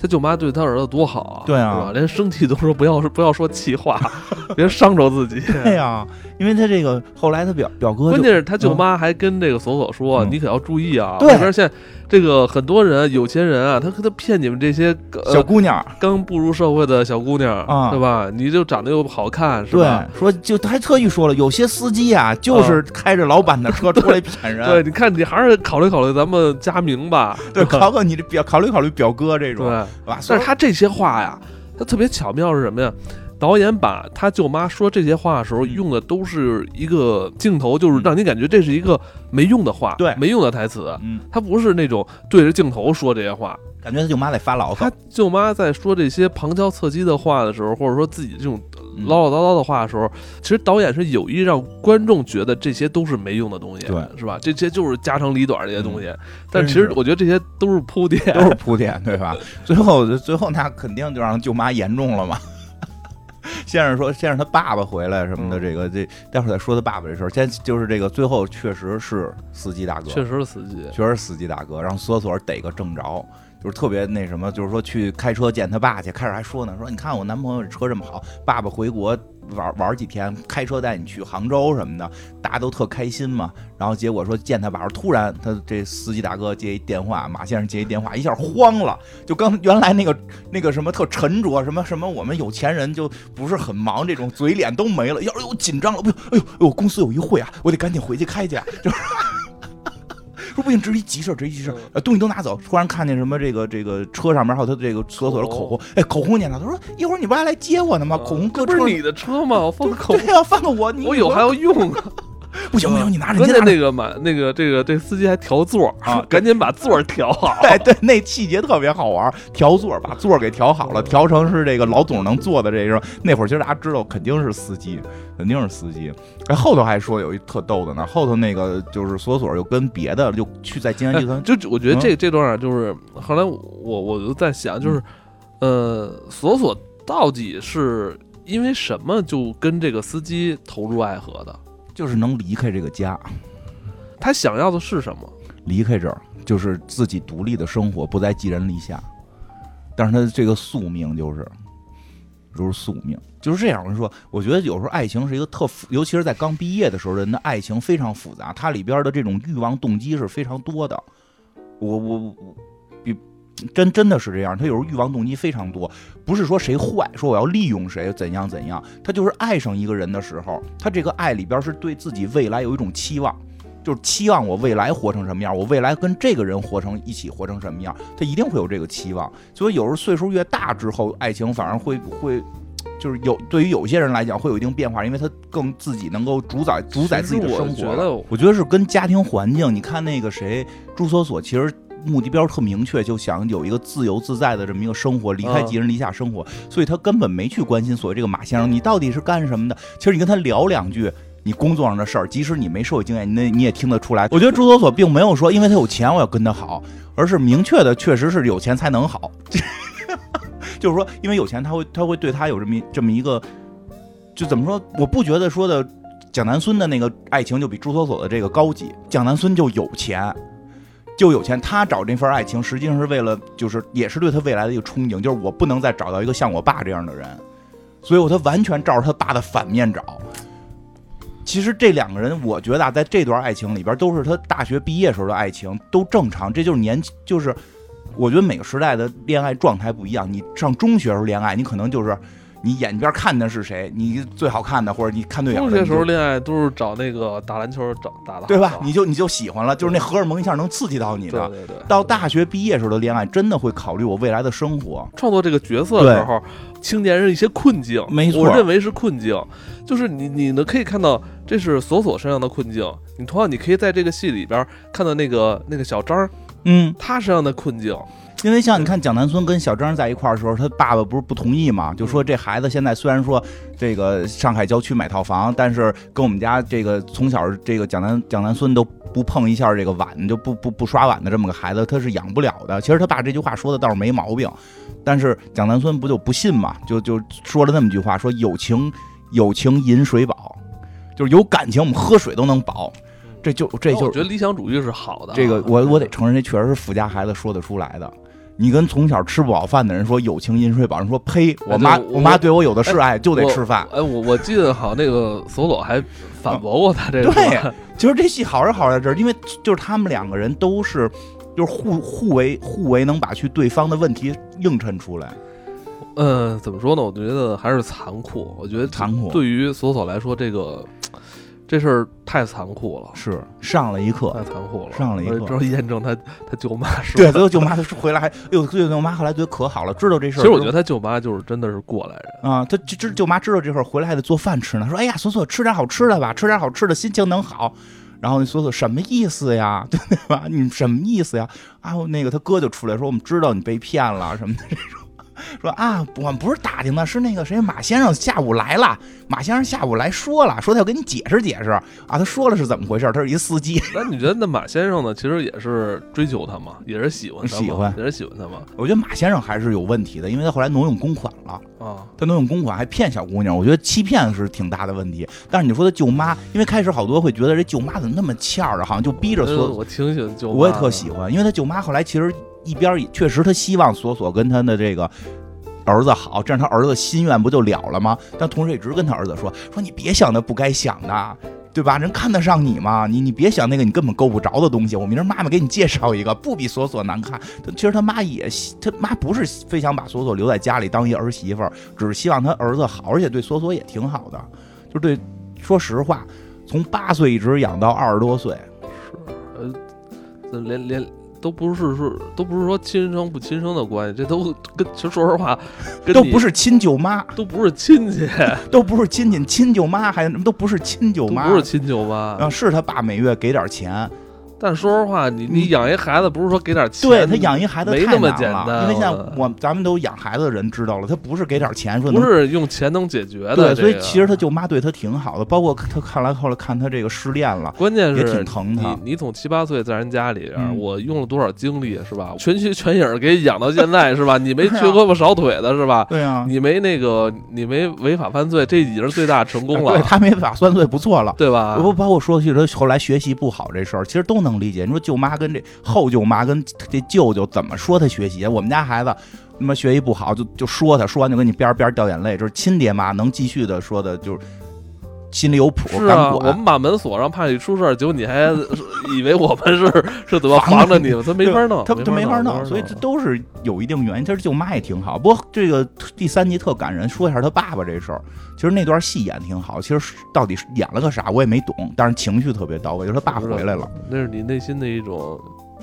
A: 他舅妈对他儿子多好啊，
B: 对啊？
A: 连生气都说不要不要说气话，别伤着自己。
B: 对 呀，因为他这个后来他表表哥
A: 关键是他舅妈还跟这个索索说：“
B: 嗯
A: 你可要注意啊！
B: 对
A: 外边现在这个很多人有钱人啊，他他骗你们这些呃
B: 小姑娘，
A: 刚步入社会的小姑娘，
B: 啊
A: 对吧？你就长得又好看，是
B: 对
A: 吧？，
B: 说就他还特意说了，有些司机啊，就是开着老板的车 出来骗人。
A: 对，你看你还是考虑考虑咱们佳明吧，
B: 对，考考你这表，考虑考虑表哥这种，
A: 对。
B: 吧？
A: 但是他这些话呀，他特别巧妙是什么呀？导演把他舅妈说这些话的时候
B: 嗯
A: 用的都是一个镜头，就是让你感觉这是一个没用的话，
B: 对
A: 没用的台词。
B: 嗯，
A: 他不是那种对着镜头说这些话，
B: 感觉他舅妈在发牢骚
A: 他。舅妈在说这些旁敲侧击的话的时候，或者说自己这种
B: 嗯
A: 唠唠叨叨的话的时候，其实导演是有意让观众觉得这些都是没用的东西，
B: 对
A: 是吧？这些就是家长里短这些东西，但其实我觉得这些都是铺垫，
B: 都是铺垫，对吧？最后，最后那肯定就让舅妈严重了嘛。先是说，先生他爸爸回来什么的，
A: 嗯
B: 这个这待会儿再说他爸爸这事儿。先就是这个，最后确实是司机大哥，
A: 确实是司机。
B: 确实是司机大哥，让索索逮个正着，就是特别那什么，就是说去开车见他爸去。开始还说呢，说你看我男朋友车这么好，爸爸回国玩玩几天，开车带你去杭州什么的，大家都特开心嘛。然后结果说见他爸，突然他这司机大哥接一电话，马先生接一电话，一下慌了，就刚原来那个 那个什么特沉着，什么什么我们有钱人就不是很忙，这种嘴脸都没了，要是我紧张了，不，哎呦哎呦，公司有一会啊，我得赶紧回去开去，就是。说不行，这是一急事儿，这是一急事儿，呃，东西都拿走。突然看见什么这个这个车上面还有他这个厕所的口红，哎，口红撵到，他说一会儿你不还来接我呢吗？口红搁车上
A: 这不是你的车吗？我放个口
B: 对呀、放个我，你
A: 我有还要用啊！
B: 不行不行，你拿着，
A: 关。键那个嘛那个这个这司机还调座儿
B: 啊
A: 赶紧把座儿调好。
B: 对对，那细节特别好玩，调座把座给调好了，调成是这个老总能坐的这种。那会儿其实大家知道肯定是司机，肯定是司机。哎，后头还说有一特逗的呢，后头那个就是索索又跟别的就去在金安集团
A: 哎就我觉得这这段啊，就是后来我我就在想，就是呃，索索到底是因为什么就跟这个司机投入爱河的？
B: 就是能离开这个家，
A: 他想要的是什么？
B: 离开这儿，就是自己独立的生活，不再寄人篱下。但是他的这个宿命就是，就是宿命，就是这样。我跟你说，我觉得有时候爱情是一个特复，尤其是在刚毕业的时候，人的爱情非常复杂，它里边的这种欲望动机是非常多的。我我我比真真的是这样，他有时候欲望动机非常多，不是说谁坏，说我要利用谁怎样怎样，他就是爱上一个人的时候，他这个爱里边是对自己未来有一种期望。就是期望我未来活成什么样，我未来跟这个人活成一起活成什么样，他一定会有这个期望。所以有时候岁数越大之后，爱情反而会会，就是有对于有些人来讲会有一定变化，因为他更自己能够主宰主宰自己的生活
A: 我觉得
B: 我觉得是跟家庭环境，你看那个谁朱锁锁，其实目的标特明确，就想有一个自由自在的这么一个生活，离开
A: 嗯
B: 寄人篱下生活，所以他根本没去关心所谓这个马先生你到底是干什么的。其实你跟他聊两句。你工作上的事儿，即使你没社会经验，那你也听得出来。我觉得朱锁锁并没有说，因为他有钱，我要跟他好，而是明确的，确实是有钱才能好。就是说，因为有钱，他会他会对他有这么这么一个，就怎么说？我不觉得说的蒋南孙的那个爱情就比朱锁锁的这个高级。蒋南孙就有钱，就有钱。他找这份爱情，实际上是为了，就是也是对他未来的一个憧憬，就是我不能再找到一个像我爸这样的人，所以我他完全照着他爸的反面找。其实这两个人，我觉得啊，在这段爱情里边，都是他大学毕业时候的爱情，都正常。这就是年，就是我觉得每个时代的恋爱状态不一样。你上中学时候恋爱，你可能就是你眼边看的是谁，你最好看的，或者你看对眼的，
A: 中学时候恋爱都是找那个打篮球找打的，
B: 对吧？你就你就喜欢了，就是那荷尔蒙一下能刺激到你的。
A: 对对对。
B: 到大学毕业时候的恋爱，真的会考虑我未来的生活。
A: 创作这个角色的时候，青年人一些困境，
B: 没错
A: 我认为是困境，就是你你呢可以看到这是索索身上的困境，你同样你可以在这个戏里边看到那个那个小张
B: 嗯，
A: 他身上的困境，
B: 因为像你看蒋南孙跟小张在一块儿的时候，他爸爸不是不同意嘛，就说这孩子现在虽然说这个上海郊区买套房，但是跟我们家这个从小这个蒋南蒋南孙都不碰一下这个碗，就不不不刷碗的这么个孩子，他是养不了的。其实他爸这句话说的倒是没毛病，但是蒋南孙不就不信嘛，就就说了那么句话，说友情友情饮水饱，就是有感情我们喝水都能饱。这就这就
A: 我觉得理想主义是好的啊。
B: 这个 我我得承认，这确实是富家孩子说得出来的。你跟从小吃不饱饭的人说友情饮水饱，人说呸，我妈
A: 对我
B: 我妈对我有的是爱，就得吃饭。
A: 哎，我我记得好像那个索索还反驳过他这个。
B: 对其 实这戏好是好在这儿，因为就是他们两个人都是就是互互为互为能把去对方的问题映衬出来，
A: 嗯，怎么说呢？我觉得还是残酷。我觉得
B: 残酷
A: 对于索索来说，这个这事儿太残酷了，
B: 是上了一课。
A: 太残酷了。
B: 上了一课
A: 之后验证他他舅妈是。
B: 对，最后舅妈就回来还，哎呦，最后舅妈后来觉得可好了，知道这事儿。
A: 其实我觉得他舅妈就是真的是过来人。
B: 啊，他知知舅妈知道这事儿，回来还得做饭吃呢。说，哎呀，索索吃点好吃的吧，吃点好吃的，心情能好。然后那索索什么意思呀？对吧？你什么意思呀？啊，那个他哥就出来说，我们知道你被骗了什么的这种。说啊，我们不是打听的，是那个谁马先生下午来了，马先生下午来说了，说他要跟你解释解释啊，他说了是怎么回事，他是一司机。
A: 那你觉得那马先生呢？其实也是追求他嘛，也是喜欢他嘛，
B: 喜欢
A: 也是喜欢他嘛。
B: 我觉得马先生还是有问题的，因为他后来挪用公款了。
A: 啊，
B: 他挪用公款还骗小姑娘，我觉得欺骗是挺大的问题。但是你说他舅妈，因为开始好多会觉得这舅妈怎么那么欠儿啊，好像就逼着索
A: 嗯我挺喜欢舅妈，
B: 我也特喜欢，因为他舅妈后来其实一边儿也确实他希望索索跟他的这个儿子好，这样他儿子心愿不就了了吗？但同时也一直跟他儿子说说你别想那不该想的。对吧？人看得上你吗？你 你别想那个你根本够不着的东西。我明儿妈妈给你介绍一个，不比索索难看。他其实他妈也希，他妈不是非想把索索留在家里当一儿媳妇儿，只是希望他儿子好，而且对索索也挺好的。就对，说实话，从八岁一直养到二十多岁，
A: 呃，连连都不是说都不是说亲生不亲生的关系，这都跟其实 说实话，
B: 都不是亲舅妈，
A: 都不是亲戚，
B: 都不是亲戚，亲舅妈还都不是亲舅妈，
A: 不是亲舅妈。
B: 啊，是他爸每月给点钱，
A: 但说实话，你你养一孩子不是说给点钱，
B: 对他养一孩子
A: 没那么简单
B: 因为现在
A: 我
B: 我咱们都养孩子的人知道了，他不是给点钱说
A: 不。是用钱能解决的。
B: 对，所以其实他舅妈对他挺好的，包括他看来后来看他这个失恋了，
A: 关键是
B: 挺疼他
A: 你你从七八岁在人家里我用了多少精力是吧？全心全影给养到现在是吧？你没缺胳膊少腿的是吧？
B: 对啊，
A: 你没那个你没违法犯罪，这已经是最大成功了
B: 对
A: 了，
B: 他没法犯罪不错了。
A: 对吧？
B: 不包括说起他后来学习不好这事儿，其实都能能理解。你说舅妈跟这后舅妈跟这舅舅怎么说他学习？我们家孩子他妈学习不好，就就说他，说完就跟你边儿边儿掉眼泪。就是亲爹妈能继续的说的，就是心里有谱，敢
A: 是啊，我。们把门锁上，怕你出事儿，结果你还 以为我们是 是怎么
B: 防着
A: 你们，他没法弄，
B: 他他没法
A: 弄，
B: 弄，所以这都是有一定原因。其实舅妈也挺好，不过这个第三集特感人，说一下他爸爸这事儿。其实那段戏演挺好，其实到底是演了个啥我也没懂，但是情绪特别到位，就是他爸回来了，
A: 那是你内心的一种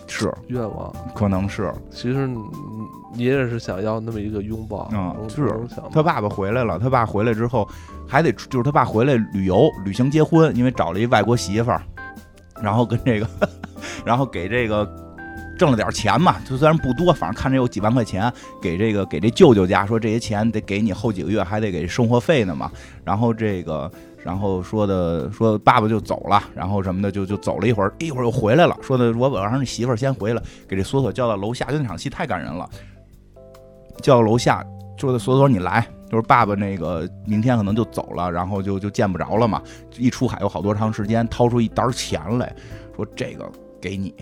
B: 是
A: 愿望。
B: 可能是
A: 其实你你也是想要那么一个拥抱，啊
B: 嗯是他爸爸回来了，他爸回来之后还得就是他爸回来旅游、旅行、结婚，因为找了一外国媳妇儿，然后跟这个，然后给这个挣了点钱嘛，就虽然不多，反正看着有几万块钱，给这个给这舅舅家说这些钱得给你后几个月还得给生活费呢嘛，然后这个。然后说的说爸爸就走了，然后什么的就就走了一会儿，一会儿又回来了，说的我我让你媳妇儿先回来，给这索索叫到楼下，就那场戏太感人了，叫到楼下说的索索你来，就是爸爸那个明天可能就走了，然后就就见不着了嘛。一出海有好多长时间，掏出一沓钱来说这个给你，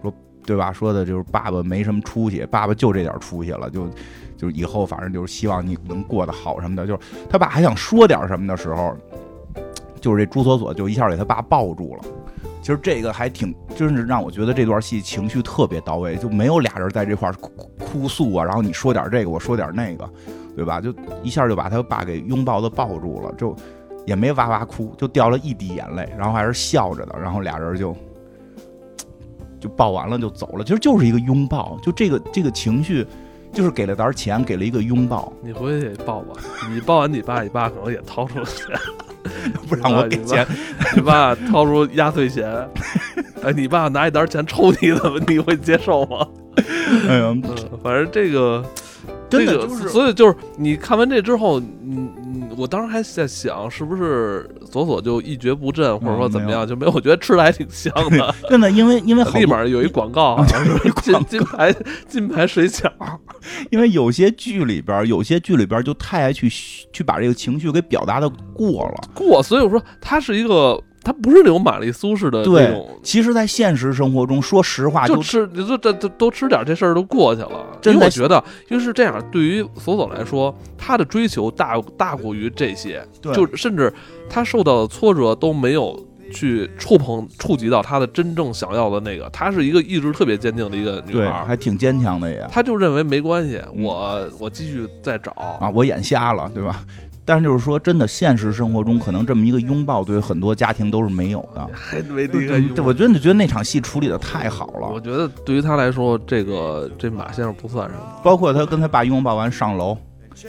B: 说对吧？说的就是爸爸没什么出息，爸爸就这点出息了，就就以后反正就是希望你能过得好什么的。就是他爸还想说点什么的时候，就是这朱锁锁就一下给他爸抱住了。其实这个还挺，真是让我觉得这段戏情绪特别到位，就没有俩人在这块儿哭哭诉啊，然后你说点这个，我说点那个，对吧？就一下就把他爸给拥抱的抱住了，就也没哇哇哭，就掉了一滴眼泪，然后还是笑着的，然后俩人就就抱完了就走了，其实就是一个拥抱，就这个这个情绪，就是给了沓钱，给了一个拥抱，
A: 你回去抱吧，你抱完你爸，你爸可能也掏出了钱，
B: 不让我给钱，
A: 你爸掏出压岁钱，哎，你爸拿一沓钱抽你，怎么你会接受吗？
B: 哎呀，
A: 嗯，反正这个。这个
B: 真的就是
A: 所以就是你看完这之后，你你我当时还在想，是不是索索就一蹶不振，或者说怎么样，就没有？我觉得吃的还挺香的。
B: 真的，因为因为
A: 立马有一广告，好像是金金牌金牌水饺。
B: 因为有些剧里边，有些剧里边就太爱去去把这个情绪给表达的过了。
A: 过，所以我说它是一个他不是那种玛丽苏式的
B: 对
A: 那种，
B: 其实，在现实生活中，说实话，
A: 就吃你说这这多吃点这事儿都过去了。
B: 真的
A: 因为我觉得，因为是这样，对于索索来说，他的追求大大过于这些，就甚至他受到的挫折都没有去触碰触及到他的真正想要的那个。她是一个意志特别坚定的一个女，孩儿，
B: 还挺坚强的也
A: 她就认为没关系，
B: 嗯
A: 我我继续再找。
B: 啊，我眼瞎了，对吧？但是就是说，真的，现实生活中可能这么一个拥抱，对于很多家庭都是没有的。
A: 还没
B: 对
A: 离开
B: 我真的觉得那场戏处理的太好了，
A: 我觉得对于他来说，这个这马先生不算什么。
B: 包括他跟他爸拥抱完上楼，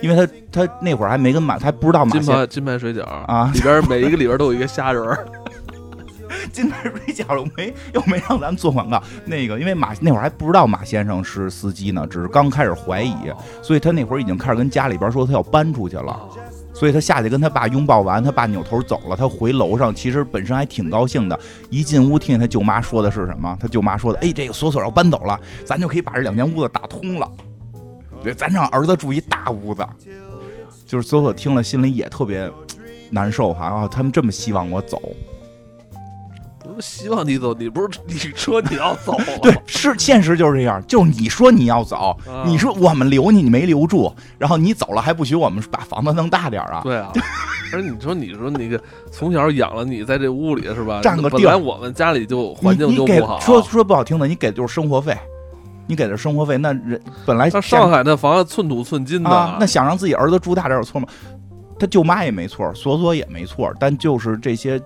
B: 因为他他那会儿还没跟马，他还不知道马先
A: 金牌金牌水饺
B: 啊
A: 里边每一个里边都有一个虾仁儿，
B: 金牌水饺又没又没让咱们做广告。那个，因为马那会儿还不知道马先生是司机呢，只是刚开始怀疑，所以他那会儿已经开始跟家里边说他要搬出去了。所以他下去跟他爸拥抱完，他爸扭头走了。他回楼上，其实本身还挺高兴的。一进屋，听见他舅妈说的是什么？他舅妈说的：“哎，这个索索要搬走了，咱就可以把这两间屋子打通了。对，咱让儿子住一大屋子。”就是索索听了，心里也特别难受哈。啊，他们这么希望我走，
A: 希望你走，你不是你说你要走，
B: 对，是现实就是这样，就是你说你要走，
A: 啊
B: 你说我们留你，你没留住，然后你走了还不许我们把房子弄大点啊？
A: 对啊。而你说，你说那个从小养了你在这屋里是吧？
B: 占个地儿
A: 本来我们家里就环境就不好。
B: 说说不好听的，你给的就是生活费，你给的生活费，那人本来
A: 上海那房子寸土寸金的，
B: 啊，那想让自己儿子住大点有错吗？他舅妈也没错，索索也没错，但就是这些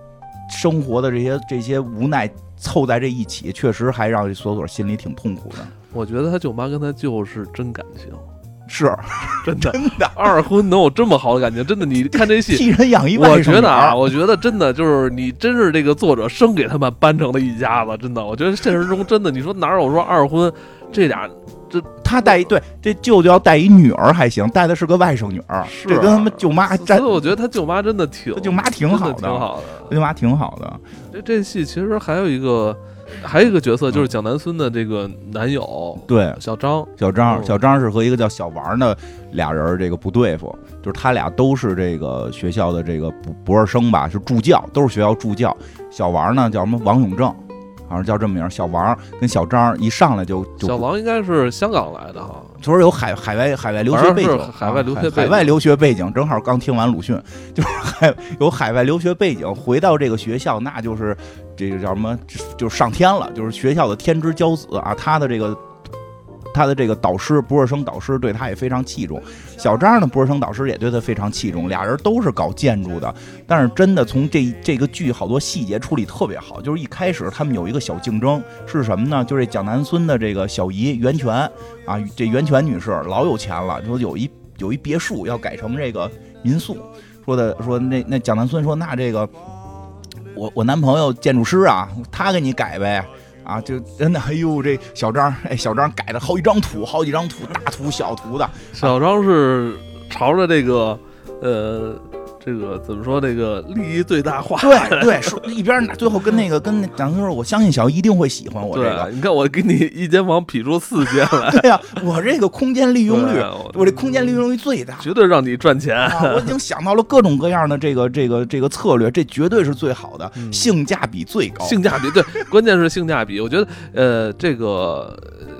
B: 生活的这些这些无奈凑在这一起，确实还让索索心里挺痛苦的。
A: 我觉得他舅妈跟他舅是真感情，
B: 是
A: 真的。
B: 真的，
A: 二婚能有这么好的感情？真的，你 看这戏，
B: 替人养一外
A: 我觉得啊，我觉得真的就是你真是这个作者生给他们搬成了一家子，真的。我觉得现实中真的，你说哪有说二婚这俩
B: 他带一对，这舅舅要带一女儿还行，带的是个外甥女儿，
A: 是
B: 这跟他们舅妈
A: 所
B: 沾
A: 以，我觉得他舅妈真的挺，
B: 他舅妈挺好的，
A: 挺好的。
B: 他舅妈挺好的。
A: 这这戏其实还有一个，还有一个角色就是蒋南孙的这个男友
B: 对，
A: 小张，
B: 小张，
A: 哦
B: 小张是和一个叫小王的俩人这个不对付，就是他俩都是这个学校的这个博博士生吧，是助教，都是学校助教。小王呢叫什么王永正，好像叫这么名儿。小王跟小张一上来就就
A: 小王应该是香港来的哈，
B: 说有海海外海外留学背景
A: 海外留学
B: 海外留学背景，正好刚听完鲁迅，就是海有海外留学背景，回到这个学校，那就是这个叫什么，就是上天了，就是学校的天之骄子啊，他的这个。他的这个导师，博士生导师对他也非常器重。小张呢，博士生导师也对他非常器重。俩人都是搞建筑的，但是真的从这这个剧好多细节处理特别好。就是一开始他们有一个小竞争是什么呢？就是蒋南孙的这个小姨袁泉啊，这袁泉女士老有钱了，说有一有一别墅要改成这个民宿，说的说那那蒋南孙说那这个我我男朋友建筑师啊，他给你改呗。啊，就真的，哎呦，这小张，哎，小张改了好几张图，好几张图，大图小图的，
A: 小张是朝着这个呃。这个怎么说？这个利益最大化。
B: 对对，说一边拿，最后跟那个跟那蒋孙说，我相信小姨一定会喜欢我这个。
A: 你看我给你一间房劈出四间来，
B: 对呀、我这个空间利用率
A: 对，
B: 我这空间利用率最大。
A: 绝对让你赚钱。
B: 啊，我已经想到了各种各样的这个这个这个策略，这绝对是最好的，
A: 嗯
B: 性价比最高。
A: 性价比对，关键是性价比。我觉得，呃，这个呃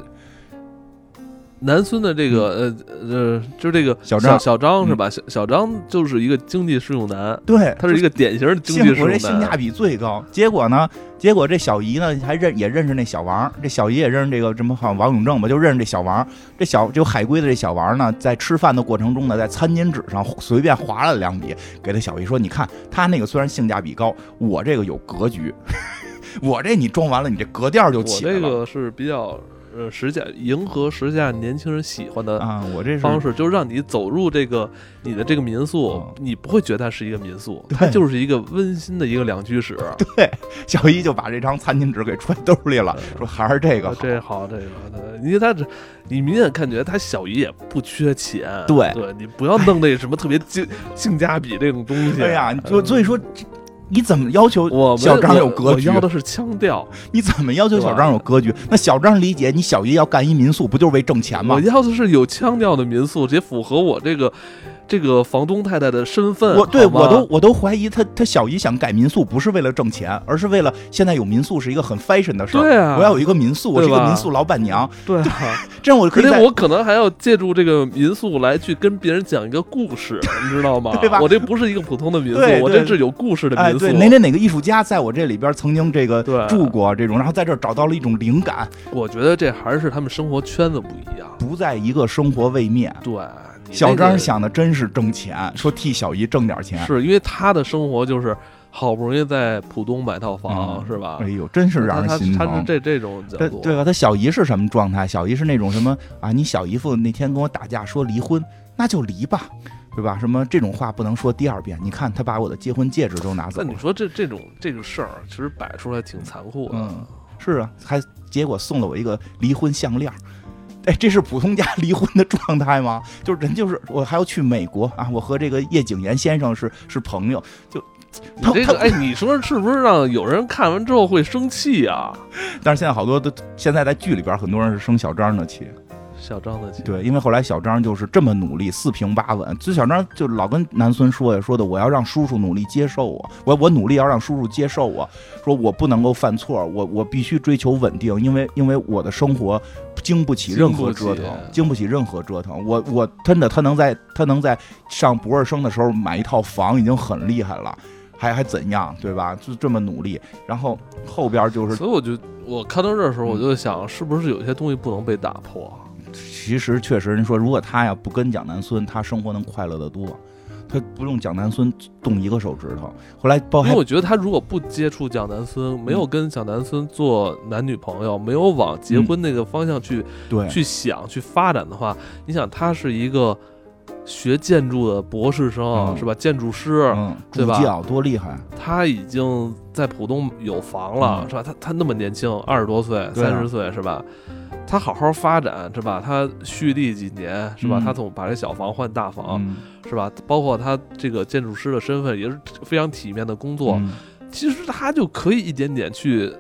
A: 南孙的这个呃呃，就是这个
B: 小张
A: 小张是吧？小小张就是一个经济适用男，
B: 对，
A: 他是一个典型的经济适用
B: 我这性价。比最高。结果呢？结果这小姨呢还认也认识那小王，这小姨也认识这个什么好像王永正吧，就认识这小王。这小就海归的这小王呢，在吃饭的过程中呢，在餐巾纸上随便划了两笔，给他小姨说：“你看他那个虽然性价比高，我这个有格局，我这你装完了，你这格调就起来了。”
A: 这个是比较呃时下迎合时下年轻人喜欢的
B: 啊，我这是
A: 方式，就是让你走入这个你的这个民宿
B: 嗯，
A: 你不会觉得它是一个民宿，它就是一个温馨的一个两居室。
B: 对，小姨就把这张餐巾纸给揣兜里了，说还是这个好。
A: 这好，这个对，因为他这，你明显感觉他小姨也不缺钱，
B: 对
A: 对你不要弄那什么特别性性价比这种东西。
B: 哎呀，
A: 嗯
B: 就所以说，这你怎么要求
A: 我
B: 小张有格局
A: 我要的是腔调，
B: 你怎么要求小张有格局？那小张理解你小姨要干一民宿，不就是为挣钱吗
A: 我？要的是有腔调的民宿，且符合我这个这个房东太太的身份。
B: 我对我都我都怀疑他他小姨想改民宿不是为了挣钱，而是为了现在有民宿是一个很 fashion 的事儿。
A: 对啊
B: 我要有一个民宿，我是一个民宿老板娘，
A: 对啊，
B: 这样我可以在
A: 而且我可能还要借助这个民宿来去跟别人讲一个故事，你知道吗？
B: 对吧
A: 我这不是一个普通的民宿我这是有故事的
B: 哎，
A: 民宿。
B: 对，哪哪哪个艺术家在我这里边曾经这个住过这种，然后在这儿找到了一种灵感，
A: 我觉得这还是他们生活圈子不一样。
B: 不在一个生活位面。
A: 对，那个
B: 张想的真是挣钱，说替小姨挣点钱，
A: 是因为他的生活就是好不容易在浦东买套房，
B: 嗯
A: 是吧？
B: 哎呦，真是让人
A: 他他他是。这这种角度，
B: 对对吧？他小姨是什么状态？小姨是那种什么啊？你小姨夫那天跟我打架说离婚，那就离吧，对吧？什么这种话不能说第二遍。你看他把我的结婚戒指都拿走了
A: 那你，说这这种这种事儿，其实摆出来挺残酷的。
B: 嗯，是啊，还结果送了我一个离婚项链儿。哎，这是普通家离婚的状态吗？就是人就是我还要去美国啊！我和这个叶景言先生是是朋友，就
A: 这个，哎，你说是不是让有人看完之后会生气啊？
B: 但是现在好多都现在在剧里边很多人是生小张的气，
A: 小张的钱，
B: 对，因为后来小张就是这么努力，四平八稳。就小张就老跟南孙说呀，说的我要让叔叔努力接受我，我我努力要让叔叔接受我，说我不能够犯错，我我必须追求稳定，因为因为我的生活经不起任何折腾
A: 经不起，
B: 任何折腾。我我真的他能在他能在上博士生的时候买一套房已经很厉害了。还还怎样，对吧？就这么努力，然后后边就是，
A: 所以我就我看到这的时候，
B: 嗯
A: 我就想，是不是有些东西不能被打破？
B: 其实确实，人说如果他呀不跟蒋南孙，他生活能快乐得多。他不用蒋南孙动一个手指头。后来包还
A: 因为我觉得他如果不接触蒋南孙，没有跟蒋南孙做男女朋友，没有往结婚那个方向去、
B: 对
A: 去想、去发展的话，你想他是一个学建筑的博士生，
B: 嗯
A: 是吧？建筑师，
B: 嗯，
A: 对吧
B: 多厉害，
A: 他已经在浦东有房了，
B: 嗯
A: 是吧？他他那么年轻，二十多岁、三十岁，是吧？他好好发展，是吧？他蓄力几年，是吧？
B: 嗯
A: 他从把这小房换大房，
B: 嗯，
A: 是吧？包括他这个建筑师的身份也是非常体面的工作，
B: 嗯
A: 其实他就可以一点点去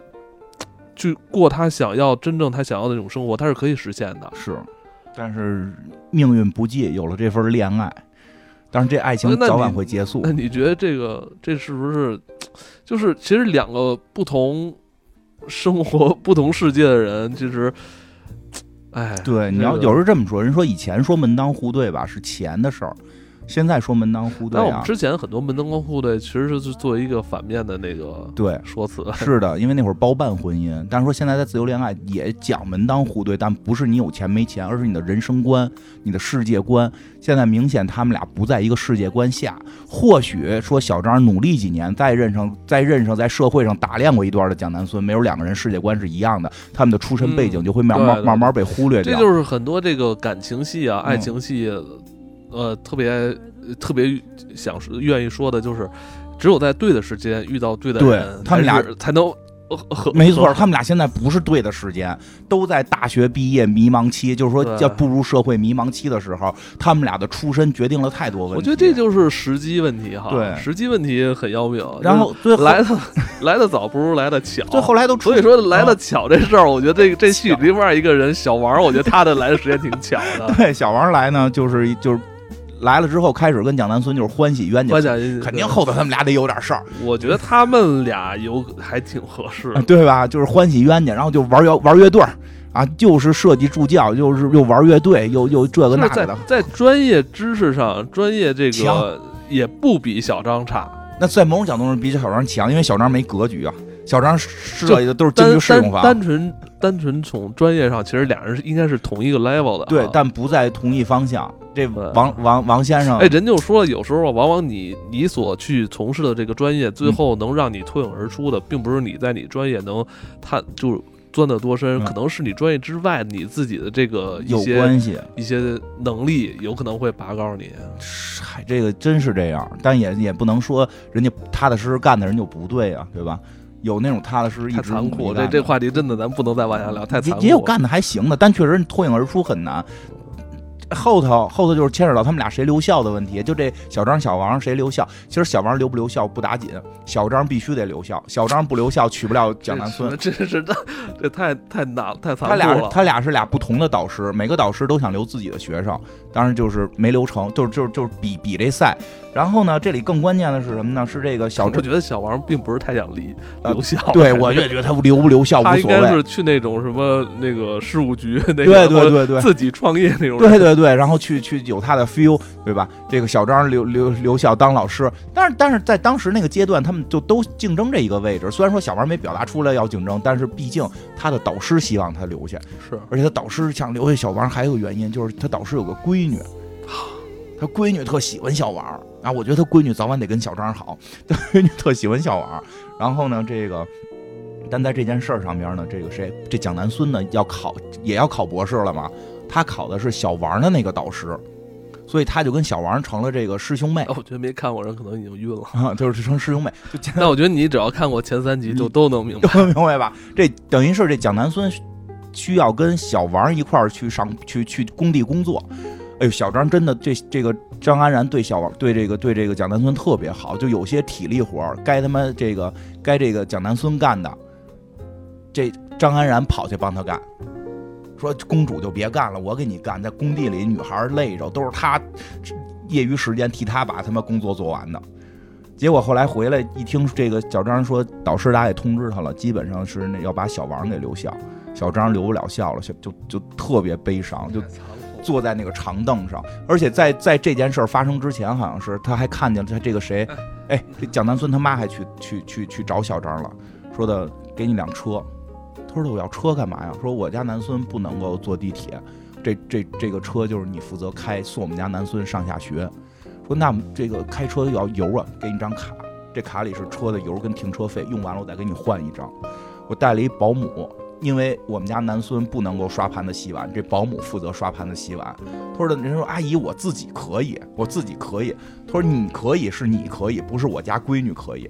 A: 去过他想要真正他想要的那种生活，他是可以实现的。
B: 是，但是命运不济，有了这份恋爱，但是这爱情
A: 那
B: 早晚
A: 你
B: 会结束
A: 那。你觉得这个这是不是就是其实两个不同生活、不同世界的人，其实，哎，
B: 对，你要有时候这么说，人说以前说门当户对吧是钱的事儿，现在说门当户对啊，
A: 但我们之前很多门当户对，其实是作为一个反面的那个
B: 对。
A: 说辞。
B: 是的，因为那会儿包办婚姻，但是说现在在自由恋爱也讲门当户对，但不是你有钱没钱，而是你的人生观、你的世界观。现在明显他们俩不在一个世界观下。或许说小张努力几年，再认上，再认上，在社会上打量过一段的蒋南孙，没有两个人世界观是一样的，他们的出身背景就会慢慢、慢慢被忽略掉。
A: 这就是很多这个感情戏啊、
B: 嗯
A: 爱情戏，呃，特别特别想说愿意说的就是，只有在对的时间遇到对的
B: 对
A: 人，
B: 他们俩
A: 才能
B: 没错，他们俩现在不是对的时间，都在大学毕业迷茫期，就是说
A: 对
B: 要步入社会迷茫期的时候，他们俩的出身决定了太多问题。
A: 我觉得这就是时机问题哈，
B: 对
A: 时机问题很要命。
B: 然后最后
A: 来的来的早不如来的巧，
B: 最后来都出
A: 所以说来的
B: 啊
A: 巧这事儿，我觉得这个这戏里另外一个人小王，我觉得他的来的时间挺巧的。
B: 对小王来呢，就是就是来了之后开始跟蒋南孙就是欢喜冤家肯定后头他们俩得有点事儿，
A: 我觉得他们俩有还挺合适的。
B: 啊 对吧？就是欢喜冤家，然后就玩乐玩乐队啊，就是设计助教，又是又玩乐队，又又这个那个的。
A: 在专业知识上，专业这个也不比小张差。
B: 那在某种角度上比小张强，因为小张没格局啊，小张设计的都是京
A: 单
B: 剧适用房。
A: 单单纯单纯从专业上，其实俩人是应该是同一个 level 的啊。
B: 对，但不在同一方向。这
A: 对
B: 王王王先生，
A: 哎，人就说了，有时候啊往往你你所去从事的这个专业，最后能让你脱颖而出的，并不是你在你专业能探就钻得多深，
B: 嗯
A: 可能是你专业之外你自己的这个一
B: 有
A: 些
B: 关系。
A: 一些能力，有可能会拔高你。
B: 嗨，这个真是这样，但也也不能说人家踏踏实实干的人就不对啊，对吧？有那种踏踏实实一直
A: 太残酷，这这话题真的咱不能再往下聊，太残酷。
B: 也也有干的还行的，但确实脱颖而出很难。后头后头就是牵扯到他们俩谁留校的问题，就这小张小王谁留校。其实小王留不留校不打紧，小张必须得留校，小张不留校娶不了蒋南孙。
A: 这是这这太太难太残酷了。
B: 他俩他俩是俩不同的导师，每个导师都想留自己的学生，当然就是没留成，就是就是就是比比这赛。然后呢，这里更关键的是什么呢？是这个小，我
A: 觉得小王并不是太想离留校。
B: 对，我越觉得他留不留校无所谓。
A: 他应该是去那种什么那个事务局，那
B: 对对对对，
A: 自己创业那种。
B: 对对对，然后去去有他的 feel，对吧？这个小张留留留校当老师，但是但是在当时那个阶段，他们就都竞争这一个位置。虽然说小王没表达出来要竞争，但是毕竟他的导师希望他留下，
A: 是，
B: 而且他导师想留下小王，还有个原因就是他导师有个闺女。他闺女特喜欢小王啊，我觉得他闺女早晚得跟小张好。他闺女特喜欢小王，然后呢，这个，但在这件事儿上边呢，这个谁，这蒋南孙呢要考，也要考博士了嘛。他考的是小王的那个导师，所以他就跟小王成了这个师兄妹。
A: 我觉得没看过人可能已经晕了
B: 啊，就是成师兄妹。
A: 但我觉得你只要看过前三集，就都能明白，
B: 明白吧？这等于是这蒋南孙需要跟小王一块儿去上去去工地工作。哎呦，小张真的这这个张安然对小王对这个对这个蒋南孙特别好，就有些体力活该他妈这个该这个蒋南孙干的，这张安然跑去帮他干，说公主就别干了，我给你干，在工地里女孩累着，都是他业余时间替他把他妈工作做完的。结果后来回来一听这个小张说导师俩也通知他了，基本上是那要把小王给留校，小张留不了校了，就就就特别悲伤，就。坐在那个长凳上，而且在在这件事发生之前，好像是他还看见他这个谁，哎，这蒋南孙他妈还去去去去找小张了，说的给你辆车，他说我要车干嘛呀？说我家南孙不能够坐地铁，这这这个车就是你负责开，送我们家南孙上下学。说那这个开车要油啊，给你张卡，这卡里是车的油跟停车费，用完了我再给你换一张。我带了一保姆。因为我们家男孙不能够刷盘子洗碗，这保姆负责刷盘子洗碗。他说的人说阿姨我自己可以，我自己可以。他说你可以是你可以，不是我家闺女可以。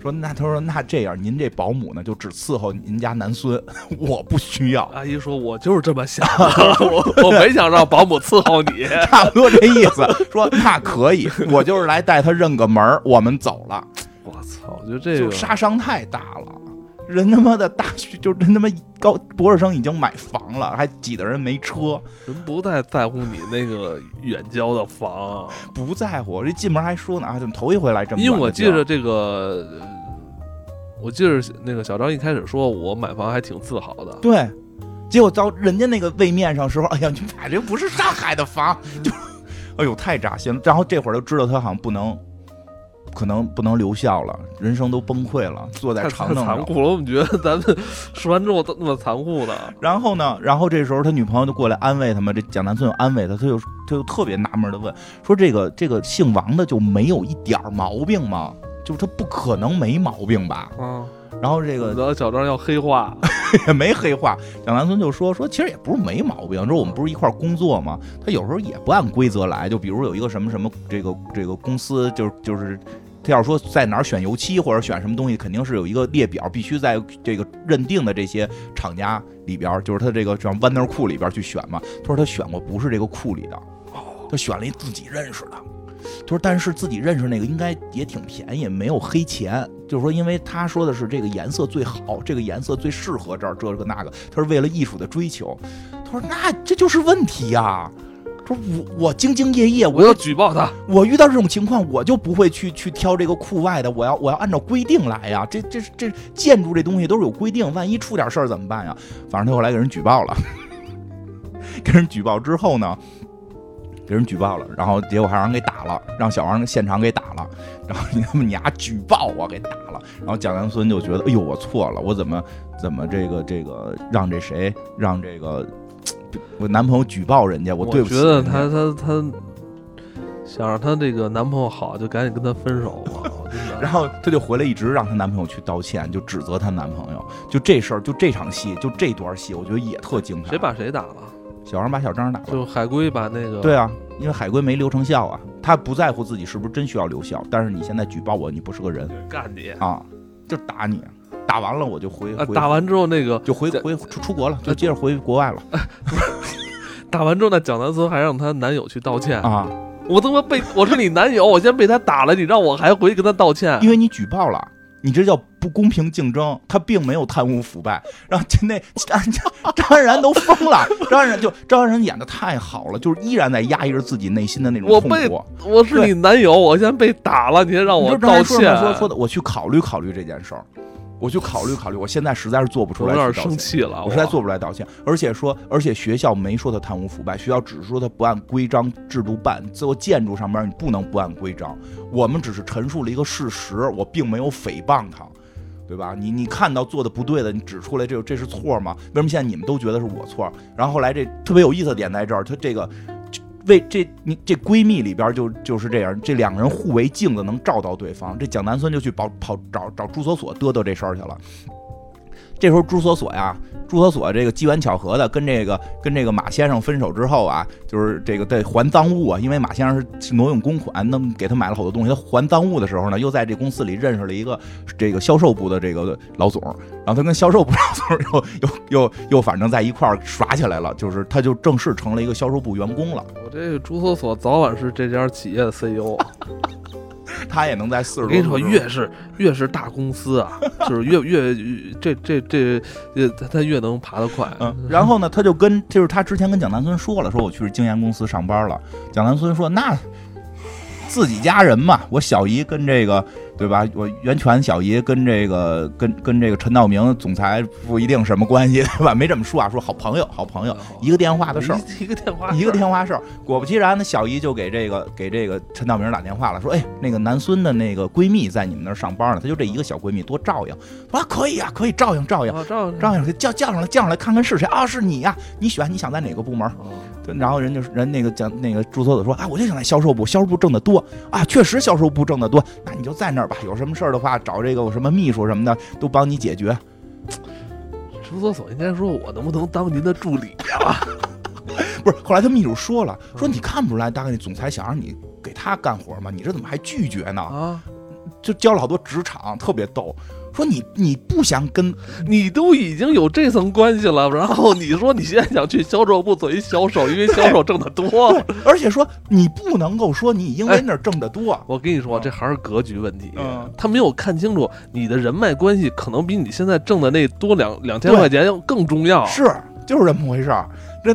B: 说那他说那这样您这保姆呢就只伺候您家男孙，我不需要。
A: 阿姨说我就是这么想，我我没想让保姆伺候你，
B: 差不多这意思。说那可以，我就是来带他认个门我们走了。
A: 我操，我觉得这个
B: 杀伤太大了。人他妈的大学就人他妈高博士生已经买房了，还挤得人没车。
A: 人不太在乎你那个远郊的房，
B: 不在乎。这进门还说呢，啊，怎么头一回来这么？
A: 因为我记着这个，我记着那个小张一开始说我买房还挺自豪的。
B: 对，结果到人家那个位面上时候，哎呀，你买这不是上海的房，就，哎呦，太扎心了。然后这会儿就知道他好像不能。可能不能留校了，人生都崩溃了，坐在长凳
A: 上。残酷了，我们觉得咱们说完之后都那么残酷的。
B: 然后呢，然后这时候他女朋友就过来安慰他嘛，这蒋南孙安慰他，他就他就特别纳闷的问说：“这个这个姓王的就没有一点毛病吗？就是他不可能没毛病吧？”
A: 嗯。
B: 然后这个
A: 小张要黑化，
B: 也没黑化。蒋南孙就说说其实也不是没毛病，说我们不是一块工作吗？他有时候也不按规则来，就比如有一个什么什么这个这个公司，就是就是。他要说在哪儿选油漆或者选什么东西，肯定是有一个列表，必须在这个认定的这些厂家里边，就是他这个像 Wonder 库里边去选嘛。他说他选过不是这个库里的，他选了一自己认识的。他说但是自己认识那个应该也挺便宜，没有黑钱。就是说，因为他说的是这个颜色最好，这个颜色最适合这儿这个那个，他是为了艺术的追求。他说那这就是问题呀。说我我兢兢业业，我
A: 要举报他。
B: 我遇到这种情况，我就不会去去挑这个库外的，我要我要按照规定来呀。这这这建筑这东西都是有规定，万一出点事儿怎么办呀？反正他后来给人举报了，给人举报之后呢，给人举报了，然后结果还让人给打了，让小王现场给打了。然后你他妈你丫举报我给打了，然后蒋南孙就觉得，哎呦我错了，我怎么怎么这个这个让这谁让这个。我男朋友举报人家，我对不
A: 起。我觉得她她她想让她这个男朋友好，就赶紧跟他分手吧。
B: 然后她就回来，一直让她男朋友去道歉，就指责她男朋友。就这事儿，就这场戏，就这段戏，我觉得也特精彩。
A: 谁把谁打了？
B: 小王把小张打了。
A: 就海龟把那个。
B: 对啊，因为海龟没留成校啊，他不在乎自己是不是真需要留校，但是你现在举报我，你不是个人，
A: 干你
B: 啊，就打你。打完了我就回，
A: 打完之后那个
B: 就回回出出国了，就接着回国外了。
A: 打完之后，那蒋南孙还让她男友去道歉
B: 啊！
A: 我他妈被我是你男友，我先被他打了，你让我还回去跟他道歉？
B: 因为你举报了。你这叫不公平竞争，他并没有贪污腐败，然后那张张安然都疯了。张安然就张安然演的太好了，就是依然在压抑着自己内心的那种
A: 痛苦。我是你男友，我先被打了，你先让我道歉。
B: 说说的，我去考虑考虑这件事儿。我去考虑考虑，我现在实在是做不出来。
A: 有点生气了，
B: 我实在做不出来道歉。而且说，而且学校没说他贪污腐败，学校只是说他不按规章制度办。做建筑上面你不能不按规章。我们只是陈述了一个事实，我并没有诽谤他，对吧？你你看到做的不对的，你指出来，这这是错吗？为什么现在你们都觉得是我错？然后后来这特别有意思的点在这儿，他这个。为这你这闺蜜里边就就是这样，这两个人互为镜子，能照到对方。这蒋南孙就去跑跑找找朱锁锁嘚嘚这事儿去了。这时候朱锁锁呀，朱锁锁这个机缘巧合的跟这个跟这个马先生分手之后啊，就是这个得还赃物啊，因为马先生是挪用公款，那么给他买了好多东西。他还赃物的时候呢，又在这公司里认识了一个这个销售部的这个老总，然后他跟销售部老总 又又又又反正在一块儿耍起来了，就是他就正式成了一个销售部员工了。
A: 我这个朱锁锁早晚是这家企业的 CEO。
B: 他也能在四十。
A: 我跟你说，越是越是大公司啊，就是越越这这这他，他越能爬得快。
B: 嗯，然后呢，他就跟就是他之前跟蒋南孙说了，说我去经研公司上班了。蒋南孙说那。自己家人嘛，我小姨跟这个，对吧？我袁泉小姨跟这个，跟跟这个陈道明总裁不一定什么关系，对吧？没这么说啊，说好朋友，好朋友，一个电话的事儿，
A: 一个电话，
B: 一个电话事儿。果不其然，那小姨就给这个给这个陈道明打电话了，说，哎，那个南孙的那个闺蜜在你们那儿上班呢，她就这一个小闺蜜，多照应。说可以啊，可以照应照应，
A: 照应
B: 照应，叫叫上来，叫上来看看是谁啊？是你呀？你选，你想在哪个部门？然后人就人那个讲那个朱锁锁说啊，我就想在销售部，销售部挣得多啊，确实销售部挣得多，那你就在那儿吧。有什么事儿的话，找这个什么秘书什么的都帮你解决。
A: 事务所应该说，我能不能当您的助理啊？
B: 不是，后来他秘书说了，说你看不出来，大概你总裁想让你给他干活吗？你这怎么还拒绝呢？
A: 啊，
B: 就教了好多职场，特别逗。说你你不想跟
A: 你都已经有这层关系了，然后你说你现在想去销售部做一销售，因为销售挣得多，
B: 而且说你不能够说你因为那儿挣得多。
A: 我跟你说，这还是格局问题。他没有看清楚你的人脉关系，可能比你现在挣的那多两两千块钱要更重要。
B: 是，就是这么回事儿。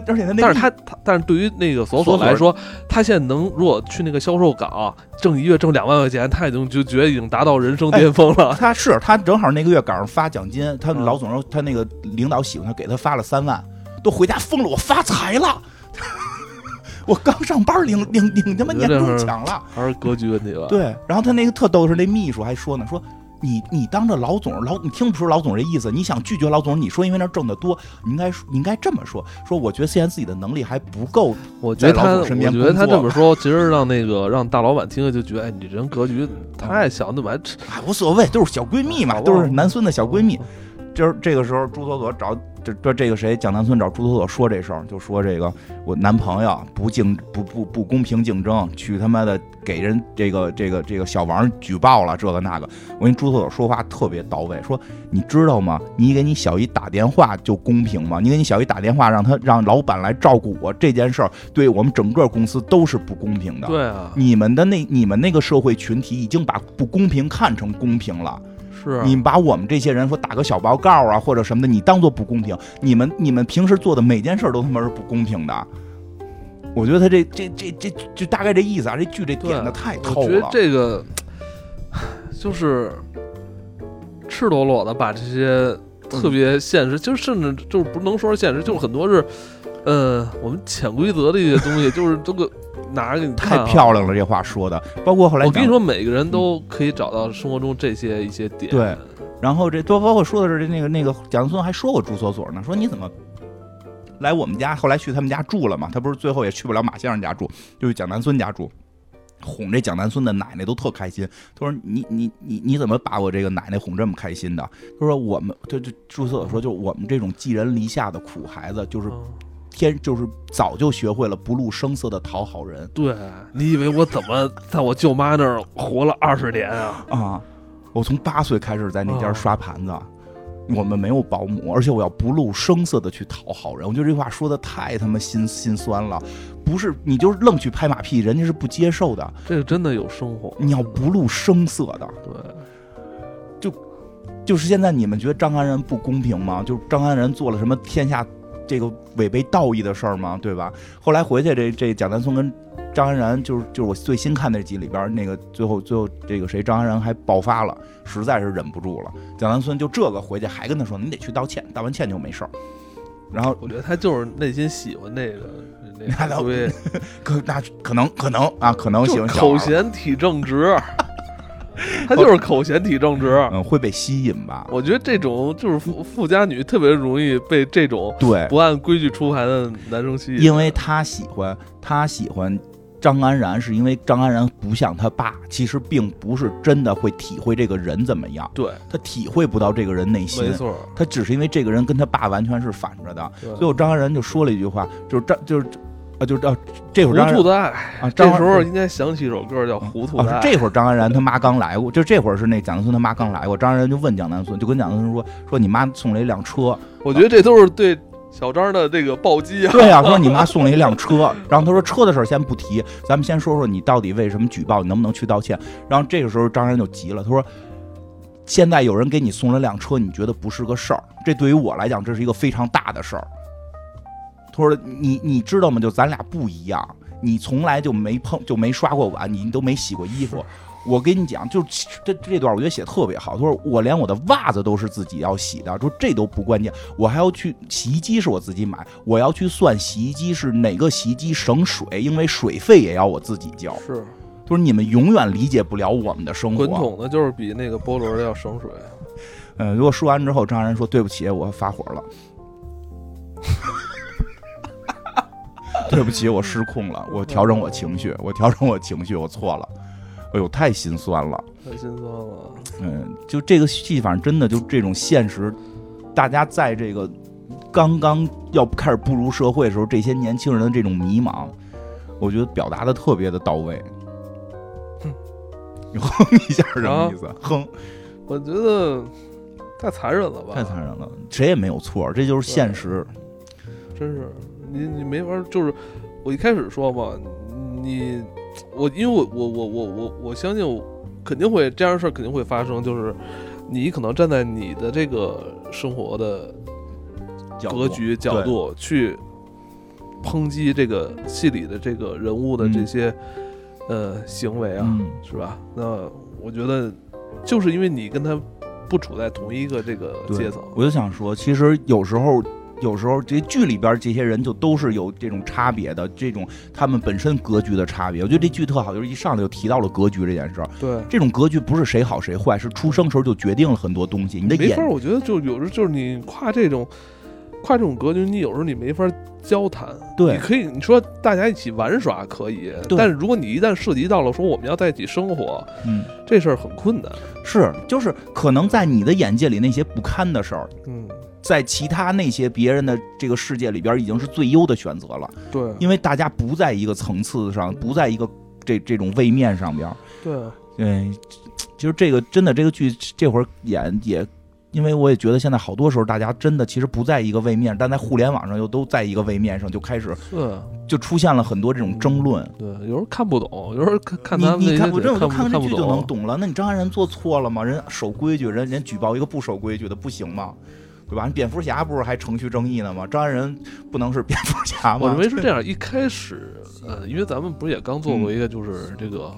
B: 而且他那，
A: 但是他他，但是对于那个索索来说，他现在能如果去那个销售岗挣一月挣两万块钱，他已经就觉得已经达到人生巅峰了。
B: 他是他正好那个月赶上发奖金，他老总说他那个领导喜欢他，给他发了三万，都回家疯了，我发财了，我刚上班领领领他妈年终奖了，
A: 还是格局问题吧？
B: 对，然后他那个特逗是那秘书还说呢，说。你你当着老总老你听不出老总这意思？你想拒绝老总？你说因为那挣得多，你应该你应该这么说。说我觉得现在自己的能力还不够。
A: 我觉得他我觉得他这么说，其实让那个让大老板听了就觉得，哎，你这人格局太小，那么
B: 还无所谓，都是小闺蜜嘛，都是南孙的小闺蜜。就是这个时候，朱锁锁找这这这个谁蒋南孙找朱锁锁说这事儿，就说这个我男朋友不竞不不不公平竞争，去他妈的给人这个这个这个小王举报了这个那个。我跟朱锁锁说话特别到位，说你知道吗？你给你小姨打电话就公平吗？你给你小姨打电话让他让老板来照顾我这件事儿，对我们整个公司都是不公平的。
A: 对啊，
B: 你们的那你们那个社会群体已经把不公平看成公平了。
A: 是
B: 你把我们这些人说打个小报告啊，或者什么的，你当做不公平。你们你们平时做的每件事都他妈是不公平的。我觉得他这这这这就大概这意思啊，这剧这点的太透了。我
A: 觉得这个就是赤裸裸的把这些特别现实，就甚至就是不能说是现实，就是很多是呃我们潜规则的一些东西，就是这个。拿给你
B: 太漂亮了，这话说的。包括后来
A: 我跟你说，每个人都可以找到生活中这些一些点。
B: 对，然后这多包括说的是那个那个蒋孙还说过朱锁锁呢，说你怎么来我们家？后来去他们家住了嘛？他不是最后也去不了马先生家住，就去蒋南孙家住，哄这蒋南孙的奶奶都特开心。他说你你你你怎么把我这个奶奶哄这么开心的？他说我们就就朱锁锁说，就我们这种寄人篱下的苦孩子，就是。天就是早就学会了不露声色的讨好人。
A: 对你以为我怎么 在我舅妈那儿活了二十年啊？
B: 啊！我从八岁开始在那家刷盘子，我们没有保姆，而且我要不露声色的去讨好人。我觉得这话说的太他妈心心酸了，不是你就是愣去拍马屁，人家是不接受的。
A: 这个真的有生活，
B: 你要不露声色的，
A: 对，
B: 就是现在你们觉得张安然不公平吗？就是张安然做了什么天下这个违背道义的事儿吗？对吧？后来回去这这蒋南松跟张安然就是就是我最新看那集里边那个最后最后这个谁张安然还爆发了，实在是忍不住了。蒋南孙就这个回去还跟他说你得去道歉，道完歉就没事儿。然后
A: 我觉得他就是内心喜欢那个那 个，所以
B: 可那可能可能啊可能喜欢
A: 口嫌体正直。他就是口嫌体正直，
B: 嗯，会被吸引吧？
A: 我觉得这种就是富富家女特别容易被这种
B: 对
A: 不按规矩出牌的男生吸引，
B: 因为他喜欢他喜欢张安然，是因为张安然不像他爸，其实并不是真的会体会这个人怎么样，
A: 对
B: 他体会不到这个人内心，
A: 没错，
B: 他只是因为这个人跟他爸完全是反着的，最后张安然就说了一句话，就是张就是。啊，就啊，这会儿
A: 糊涂的爱
B: 啊，
A: 这时候应该想起一首歌叫《糊涂的爱》。
B: 这会儿张安然他妈刚来过，就这会儿是那蒋南孙他妈刚来过，张安然就问蒋南孙，就跟蒋南孙说说你妈送了一辆车。
A: 我觉得这都是对小张的这个暴击啊。
B: 对呀，他说你妈送了一辆车，然后他说车的事儿先不提，咱们先说说你到底为什么举报，你能不能去道歉？然后这个时候张然就急了，他说现在有人给你送了辆车，你觉得不是个事儿？这对于我来讲，这是一个非常大的事儿。他说：“你你知道吗？就咱俩不一样，你从来就没碰就没刷过碗，你都没洗过衣服。我跟你讲，就这这段我觉得写特别好。他说我连我的袜子都是自己要洗的，说这都不关键，我还要去洗衣机是我自己买，我要去算洗衣机是哪个洗衣机省水，因为水费也要我自己交。
A: 是，
B: 就是你们永远理解不了我们的生活。
A: 滚筒的就是比那个波轮的要省水。
B: 嗯，如果说完之后，张然说对不起，我发火了。”对不起，我失控了，我调整我情绪，我调整我情绪，我错了。哎呦，太心酸了，
A: 太心酸了。
B: 嗯，就这个戏，反正真的就这种现实，大家在这个刚刚要开始步入社会的时候，这些年轻人的这种迷茫，我觉得表达的特别的到位。
A: 哼，
B: 你哼一下什么意思？哼，
A: 我觉得太残忍了吧？
B: 太残忍了，谁也没有错，这就是现实。
A: 真是。你你没法，就是我一开始说嘛，你我因为我我我我我我相信我肯定会这样的事儿肯定会发生，就是你可能站在你的这个生活的格局角度去抨击这个戏里的这个人物的这些呃行为啊，是吧？那我觉得就是因为你跟他不处在同一个这个阶层，
B: 我就想说，其实有时候。有时候这剧里边这些人就都是有这种差别的，这种他们本身格局的差别。我觉得这剧特好，就是一上来就提到了格局这件事儿。
A: 对，
B: 这种格局不是谁好谁坏，是出生时候就决定了很多东西。你的
A: 没法，我觉得就有时候就是你跨这种跨这种格局，你有时候你没法交谈。
B: 对，
A: 你可以你说大家一起玩耍可以，但是如果你一旦涉及到了说我们要在一起生活，
B: 嗯，
A: 这事儿很困难。
B: 是，就是可能在你的眼界里那些不堪的事儿，
A: 嗯。
B: 在其他那些别人的这个世界里边，已经是最优的选择了。
A: 对，
B: 因为大家不在一个层次上，不在一个这这种位面上边。
A: 对，
B: 对，其实这个真的这个剧这会儿演也，因为我也觉得现在好多时候大家真的其实不在一个位面，但在互联网上又都在一个位面上，就开始就出现了很多这种争论。
A: 对，有时候看不懂，有时候看看他
B: 你看不这
A: 我
B: 看这剧就能懂了。那你张安然做错了吗？人守规矩，人人举报一个不守规矩的不行吗？对吧？蝙蝠侠不是还程序正义呢吗？张安仁不能是蝙蝠侠吗？
A: 我认为是这样。一开始，呃，因为咱们不是也刚做过一个就是这个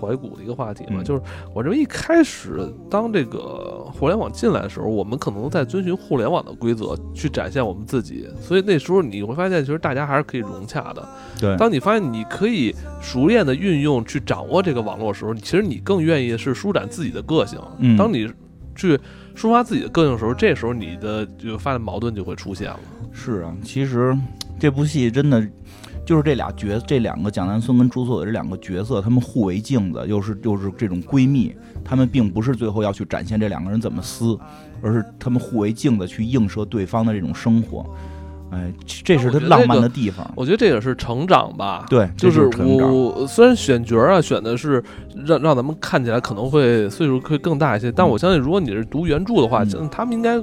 A: 怀古的一个话题嘛？就是我认为一开始当这个互联网进来的时候，我们可能在遵循互联网的规则去展现我们自己，所以那时候你会发现，其实大家还是可以融洽的。
B: 对，
A: 当你发现你可以熟练的运用去掌握这个网络的时候，其实你更愿意是舒展自己的个性。
B: 嗯，
A: 当你去。抒发自己的个性的时候，这时候你的就发现矛盾就会出现了。
B: 是啊，其实这部戏真的就是这俩角，这两个蒋南孙跟朱锁的这两个角色，他们互为镜子，又是又是这种闺蜜，他们并不是最后要去展现这两个人怎么撕，而是他们互为镜子去映射对方的这种生活。哎，这是他浪漫的地方。
A: 我觉得这也是成长吧。
B: 对，
A: 就是
B: 成长。
A: 我虽然选角啊选的是让让咱们看起来可能会岁数会更大一些，但我相信如果你是读原著的话，他们应该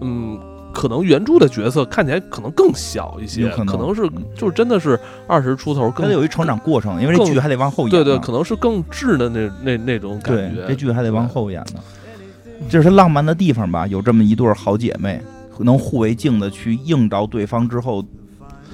A: 嗯。可能原著的角色看起来可能更小一些，可能是就是真的是二十出头，
B: 更有一成长过程，因为这剧还得往后演。
A: 对对，可能是更稚的那那那种感
B: 觉。这剧还得往后演呢，这是浪漫的地方吧？有这么一对好姐妹，能互为镜的去映照对方之后，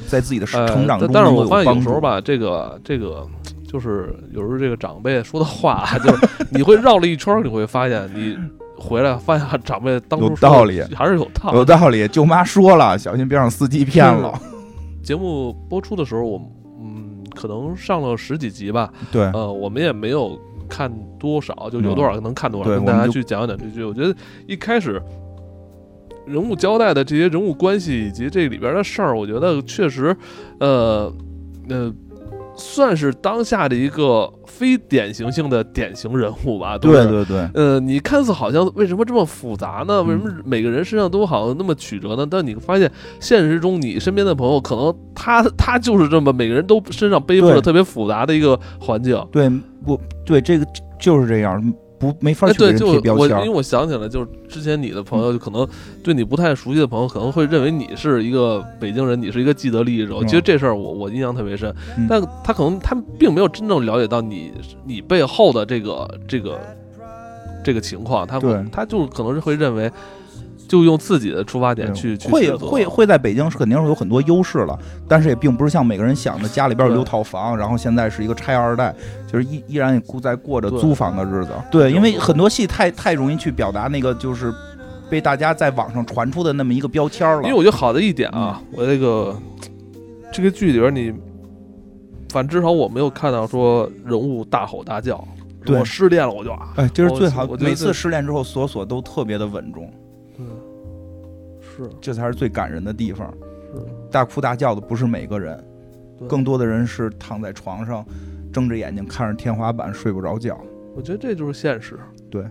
B: 在自己的成长中
A: 但是我发现有时候吧，这个这个就是有时候这个长辈说的话，就是你会绕了一圈，你会发现你。回来发现长辈当初
B: 有道理，
A: 还是有道理。
B: 有道理，舅妈说了，小心别让司机骗了。
A: 节目播出的时候，我嗯，可能上了十几集吧。
B: 对，
A: 呃，我们也没有看多少，就有多少能看多少，跟大家去讲讲这句。我觉得一开始人物交代的这些人物关系以及这里边的事儿，我觉得确实，呃，呃。算是当下的一个非典型性的典型人物吧。
B: 对对对。
A: 呃，你看似好像为什么这么复杂呢？为什么每个人身上都好像那么曲折呢？但你发现现实中你身边的朋友，可能他他就是这么每个人都身上背负着特别复杂的一个环境。
B: 对，不对，这个就是这样。不，没法
A: 去
B: 贴标
A: 签。因为我想起来，就是之前你的朋友，就可能对你不太熟悉的朋友，可能会认为你是一个北京人，你是一个既得利益者。其实这事儿我我印象特别深，但他可能他并没有真正了解到你你背后的这个这个这个情况，他他就可能是会认为。就用自己的出发点去去
B: 会会会在北京是肯定是有很多优势了，但是也并不是像每个人想的，家里边有六套房，然后现在是一个拆二代，就是依依然在过着租房的日子。对，因为很多戏太太容易去表达那个就是被大家在网上传出的那么一个标签了。
A: 因为我觉得好的一点啊，我这个这个剧里边你，反至少我没有看到说人物大吼大叫，我失恋了我就啊，
B: 哎，这是最好，每次失恋之后索索都特别的稳重。
A: 是，
B: 这才是最感人的地方。是大哭大叫的不是每个人，更多的人是躺在床上，睁着眼睛看着天花板睡不着觉。
A: 我觉得这就是现实。
B: 对。